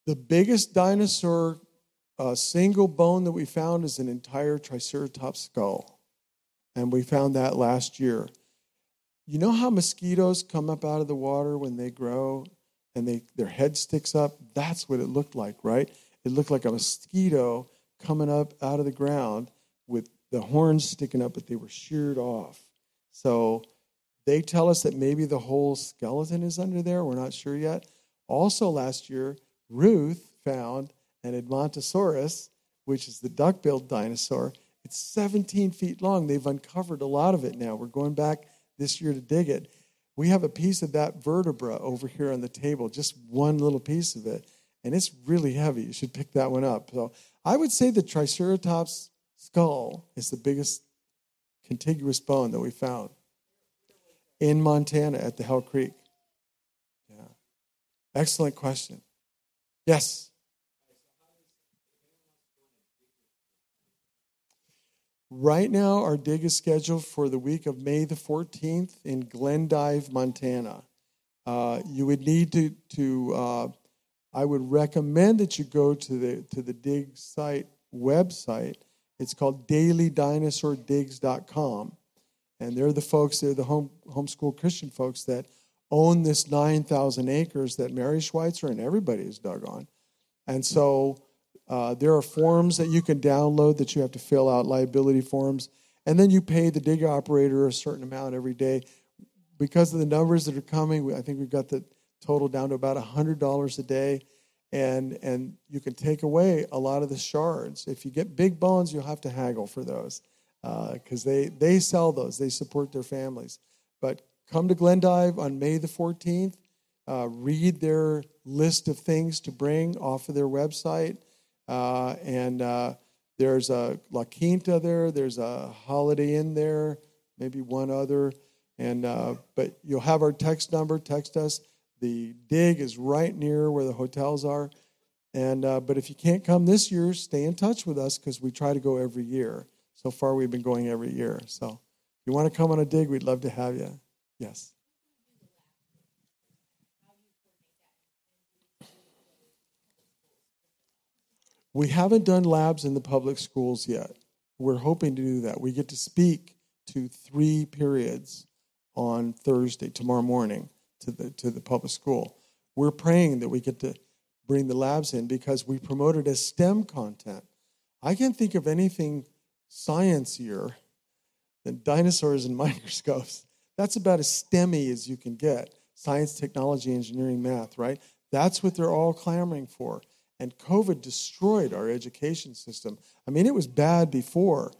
The biggest dinosaur uh, single bone that we found is an entire Triceratops skull. And we found that last year. You know how mosquitoes come up out of the water when they grow and they, their head sticks up? That's what it looked like, right? It looked like a mosquito coming up out of the ground with the horns sticking up, but they were sheared off. So they tell us that maybe the whole skeleton is under there. We're not sure yet. Also, last year, Ruth found an Edmontosaurus, which is the duck billed dinosaur. It's 17 feet long. They've uncovered a lot of it now. We're going back this year to dig it. We have a piece of that vertebra over here on the table, just one little piece of it, and it's really heavy. You should pick that one up. So I would say the Triceratops skull is the biggest contiguous bone that we found in Montana at the Hell Creek. Yeah. Excellent question. Yes. Right now, our dig is scheduled for the week of May the 14th in Glendive, Montana. Uh, you would need to, to uh, I would recommend that you go to the, to the dig site website. It's called dailydinosaurdigs.com. And they're the folks, they're the home, homeschool Christian folks that own this 9,000 acres that Mary Schweitzer and everybody has dug on. And so uh, there are forms that you can download that you have to fill out, liability forms, and then you pay the dig operator a certain amount every day. Because of the numbers that are coming, I think we've got the total down to about $100 a day, and, and you can take away a lot of the shards. If you get big bones, you'll have to haggle for those because uh, they, they sell those, they support their families. But come to Glendive on May the 14th, uh, read their list of things to bring off of their website. Uh, and uh, there's a La Quinta there. There's a Holiday Inn there, maybe one other. And uh, but you'll have our text number. Text us. The dig is right near where the hotels are. And uh, but if you can't come this year, stay in touch with us because we try to go every year. So far, we've been going every year. So if you want to come on a dig, we'd love to have you. Yes. We haven't done labs in the public schools yet. We're hoping to do that. We get to speak to three periods on Thursday, tomorrow morning, to the, to the public school. We're praying that we get to bring the labs in because we promote it as STEM content. I can't think of anything sciencier than dinosaurs and microscopes. That's about as STEMmy as you can get science, technology, engineering, math, right? That's what they're all clamoring for. And COVID destroyed our education system. I mean, it was bad before.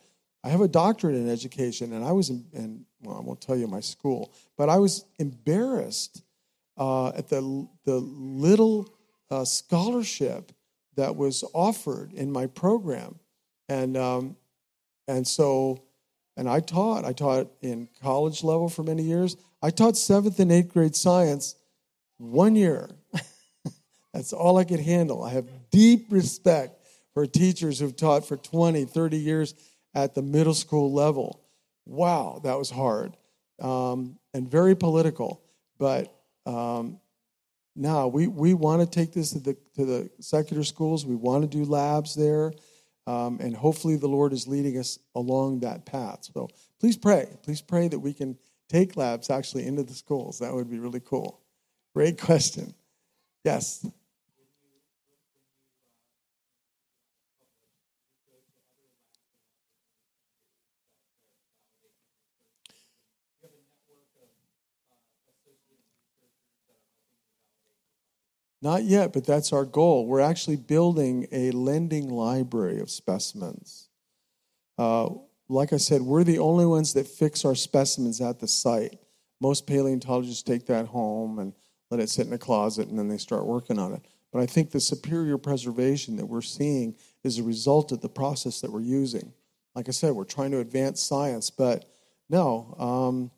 I have a doctorate in education, and I was in, in well, I won't tell you my school, but I was embarrassed uh, at the, the little uh, scholarship that was offered in my program. And, um, and so, and I taught, I taught in college level for many years. I taught seventh and eighth grade science one year. That's all I could handle. I have deep respect for teachers who've taught for 20, 30 years at the middle school level. Wow, that was hard um, and very political. But um, now we, we want to take this to the, to the secular schools. We want to do labs there. Um, and hopefully the Lord is leading us along that path. So please pray. Please pray that we can take labs actually into the schools. That would be really cool. Great question. Yes. Not yet, but that's our goal. We're actually building a lending library of specimens. Uh, like I said, we're the only ones that fix our specimens at the site. Most paleontologists take that home and let it sit in a closet and then they start working on it. But I think the superior preservation that we're seeing is a result of the process that we're using. Like I said, we're trying to advance science, but no, um,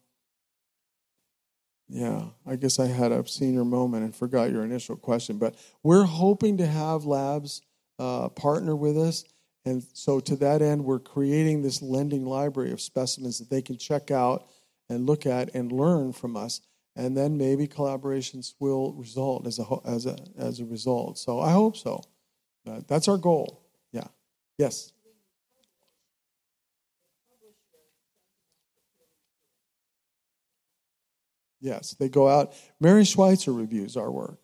yeah, I guess I had a senior moment and forgot your initial question, but we're hoping to have labs uh, partner with us. And so, to that end, we're creating this lending library of specimens that they can check out and look at and learn from us. And then maybe collaborations will result as a, as a, as a result. So, I hope so. But that's our goal. Yeah. Yes. Yes, they go out. Mary Schweitzer reviews our work.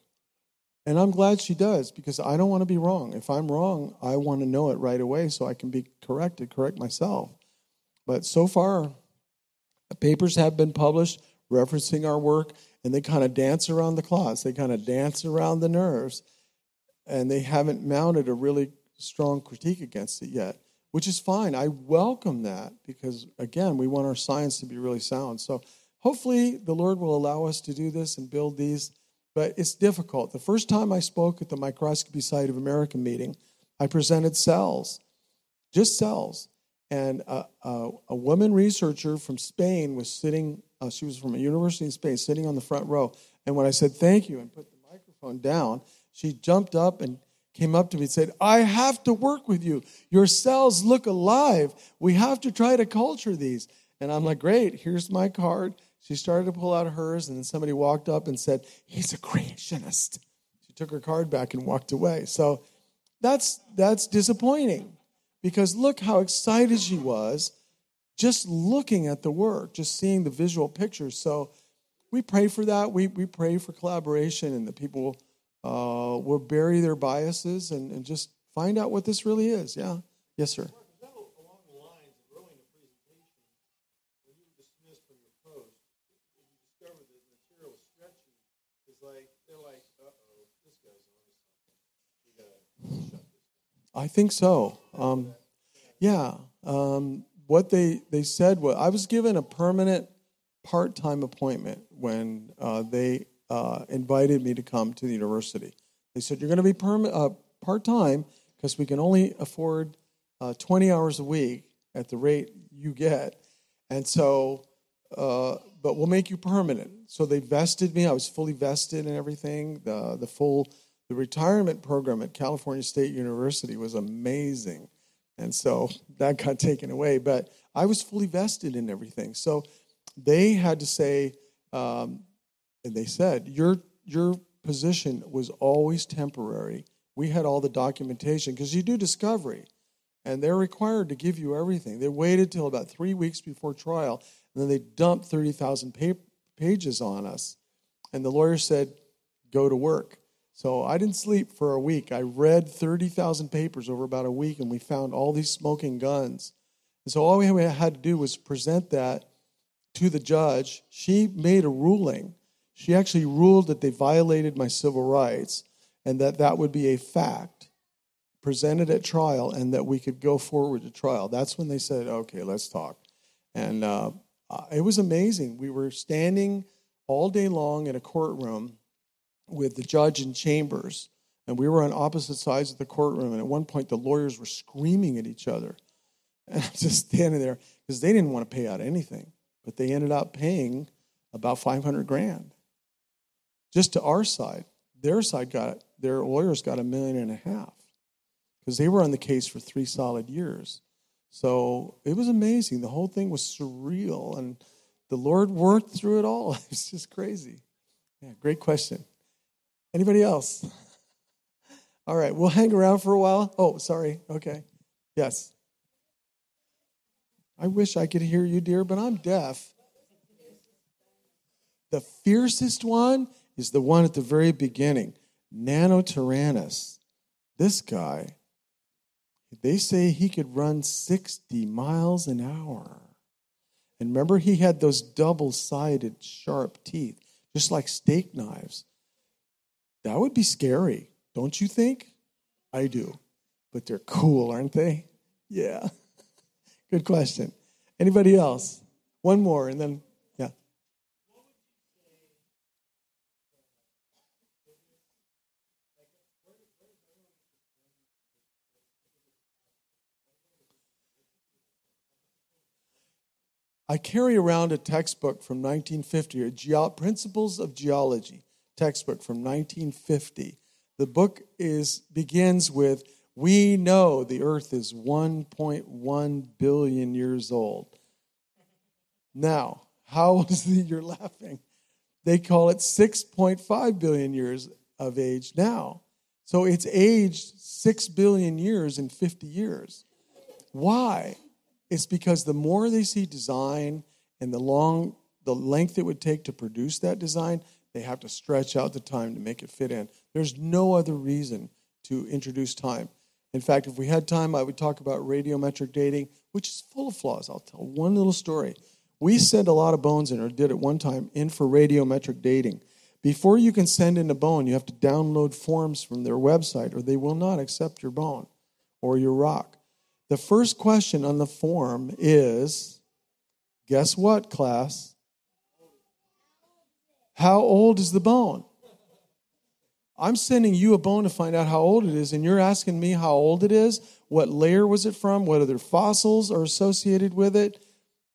And I'm glad she does because I don't want to be wrong. If I'm wrong, I want to know it right away so I can be corrected, correct myself. But so far, papers have been published referencing our work, and they kind of dance around the clots. They kind of dance around the nerves, and they haven't mounted a really strong critique against it yet, which is fine. I welcome that because, again, we want our science to be really sound. So hopefully the Lord will allow us to do this and build these, but it's difficult. The first time I spoke at the Microscopy Society of America meeting, I presented cells, just cells. And a, a, a woman researcher from Spain was sitting, uh, she was from a university in Spain, sitting on the front row. And when I said thank you and put the microphone down, she jumped up and came up to me and said, I have to work with you. Your cells look alive. We have to try to culture these. And I'm like, great, here's my card. She started to pull out hers, and then somebody walked up and said, He's a creationist. She took her card back and walked away. So that's, that's disappointing because look how excited she was just looking at the work, just seeing the visual pictures. So we pray for that. We, we pray for collaboration and that people uh, will bury their biases and, and just find out what this really is. Yeah. Yes, sir. I think so. Um, yeah. Um, what they, they said was I was given a permanent part time appointment when uh, they uh, invited me to come to the university. They said, You're going to be perm- uh, part time because we can only afford uh, 20 hours a week at the rate you get. And so, uh, but we'll make you permanent. So they vested me. I was fully vested and everything, the, the full the retirement program at California State University was amazing. And so that got taken away. But I was fully vested in everything. So they had to say, um, and they said, your, your position was always temporary. we had all the documentation because you do discovery and they're required to give you everything. They waited till about three weeks before trial, and then they dumped 30,000 pages on us. And the lawyer said, Go to work. So I didn't sleep for a week. I read 30,000 papers over about a week, and we found all these smoking guns. And so all we had to do was present that to the judge. She made a ruling. She actually ruled that they violated my civil rights and that that would be a fact presented at trial and that we could go forward to trial. That's when they said, okay, let's talk. And uh, it was amazing. We were standing all day long in a courtroom with the judge in chambers, and we were on opposite sides of the courtroom. And at one point, the lawyers were screaming at each other. And I'm just standing there because they didn't want to pay out anything, but they ended up paying about 500 grand just to our side. Their side got their lawyers got a million and a half because they were on the case for three solid years. So it was amazing. The whole thing was surreal, and the Lord worked through it all. It's just crazy. Yeah, great question. Anybody else? All right, we'll hang around for a while. Oh, sorry. Okay. Yes. I wish I could hear you, dear, but I'm deaf. The fiercest one is the one at the very beginning, Nanotyrannus. This guy they say he could run 60 miles an hour. And remember, he had those double sided sharp teeth, just like steak knives. That would be scary, don't you think? I do. But they're cool, aren't they? Yeah. Good question. Anybody else? One more, and then yeah. I carry around a textbook from 1950, a Ge- Principles of Geology textbook from 1950. The book is begins with we know the earth is 1.1 billion years old. Now, how is it? You're laughing. They call it 6.5 billion years of age now. So it's aged 6 billion years in 50 years. Why? It's because the more they see design and the long the length it would take to produce that design, they have to stretch out the time to make it fit in. There's no other reason to introduce time. In fact, if we had time, I would talk about radiometric dating, which is full of flaws. I'll tell one little story. We sent a lot of bones in, or did at one time, in for radiometric dating. Before you can send in a bone, you have to download forms from their website, or they will not accept your bone or your rock. The first question on the form is guess what, class? How old is the bone? I'm sending you a bone to find out how old it is, and you're asking me how old it is? What layer was it from? What other fossils are associated with it?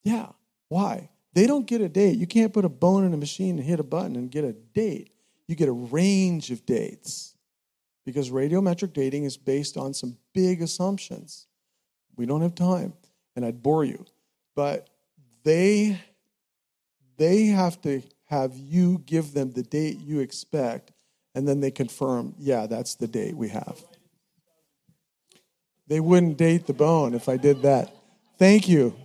Yeah. Why? They don't get a date. You can't put a bone in a machine and hit a button and get a date. You get a range of dates because radiometric dating is based on some big assumptions. We don't have time, and I'd bore you. But they they have to have you give them the date you expect, and then they confirm, yeah, that's the date we have. They wouldn't date the bone if I did that. Thank you.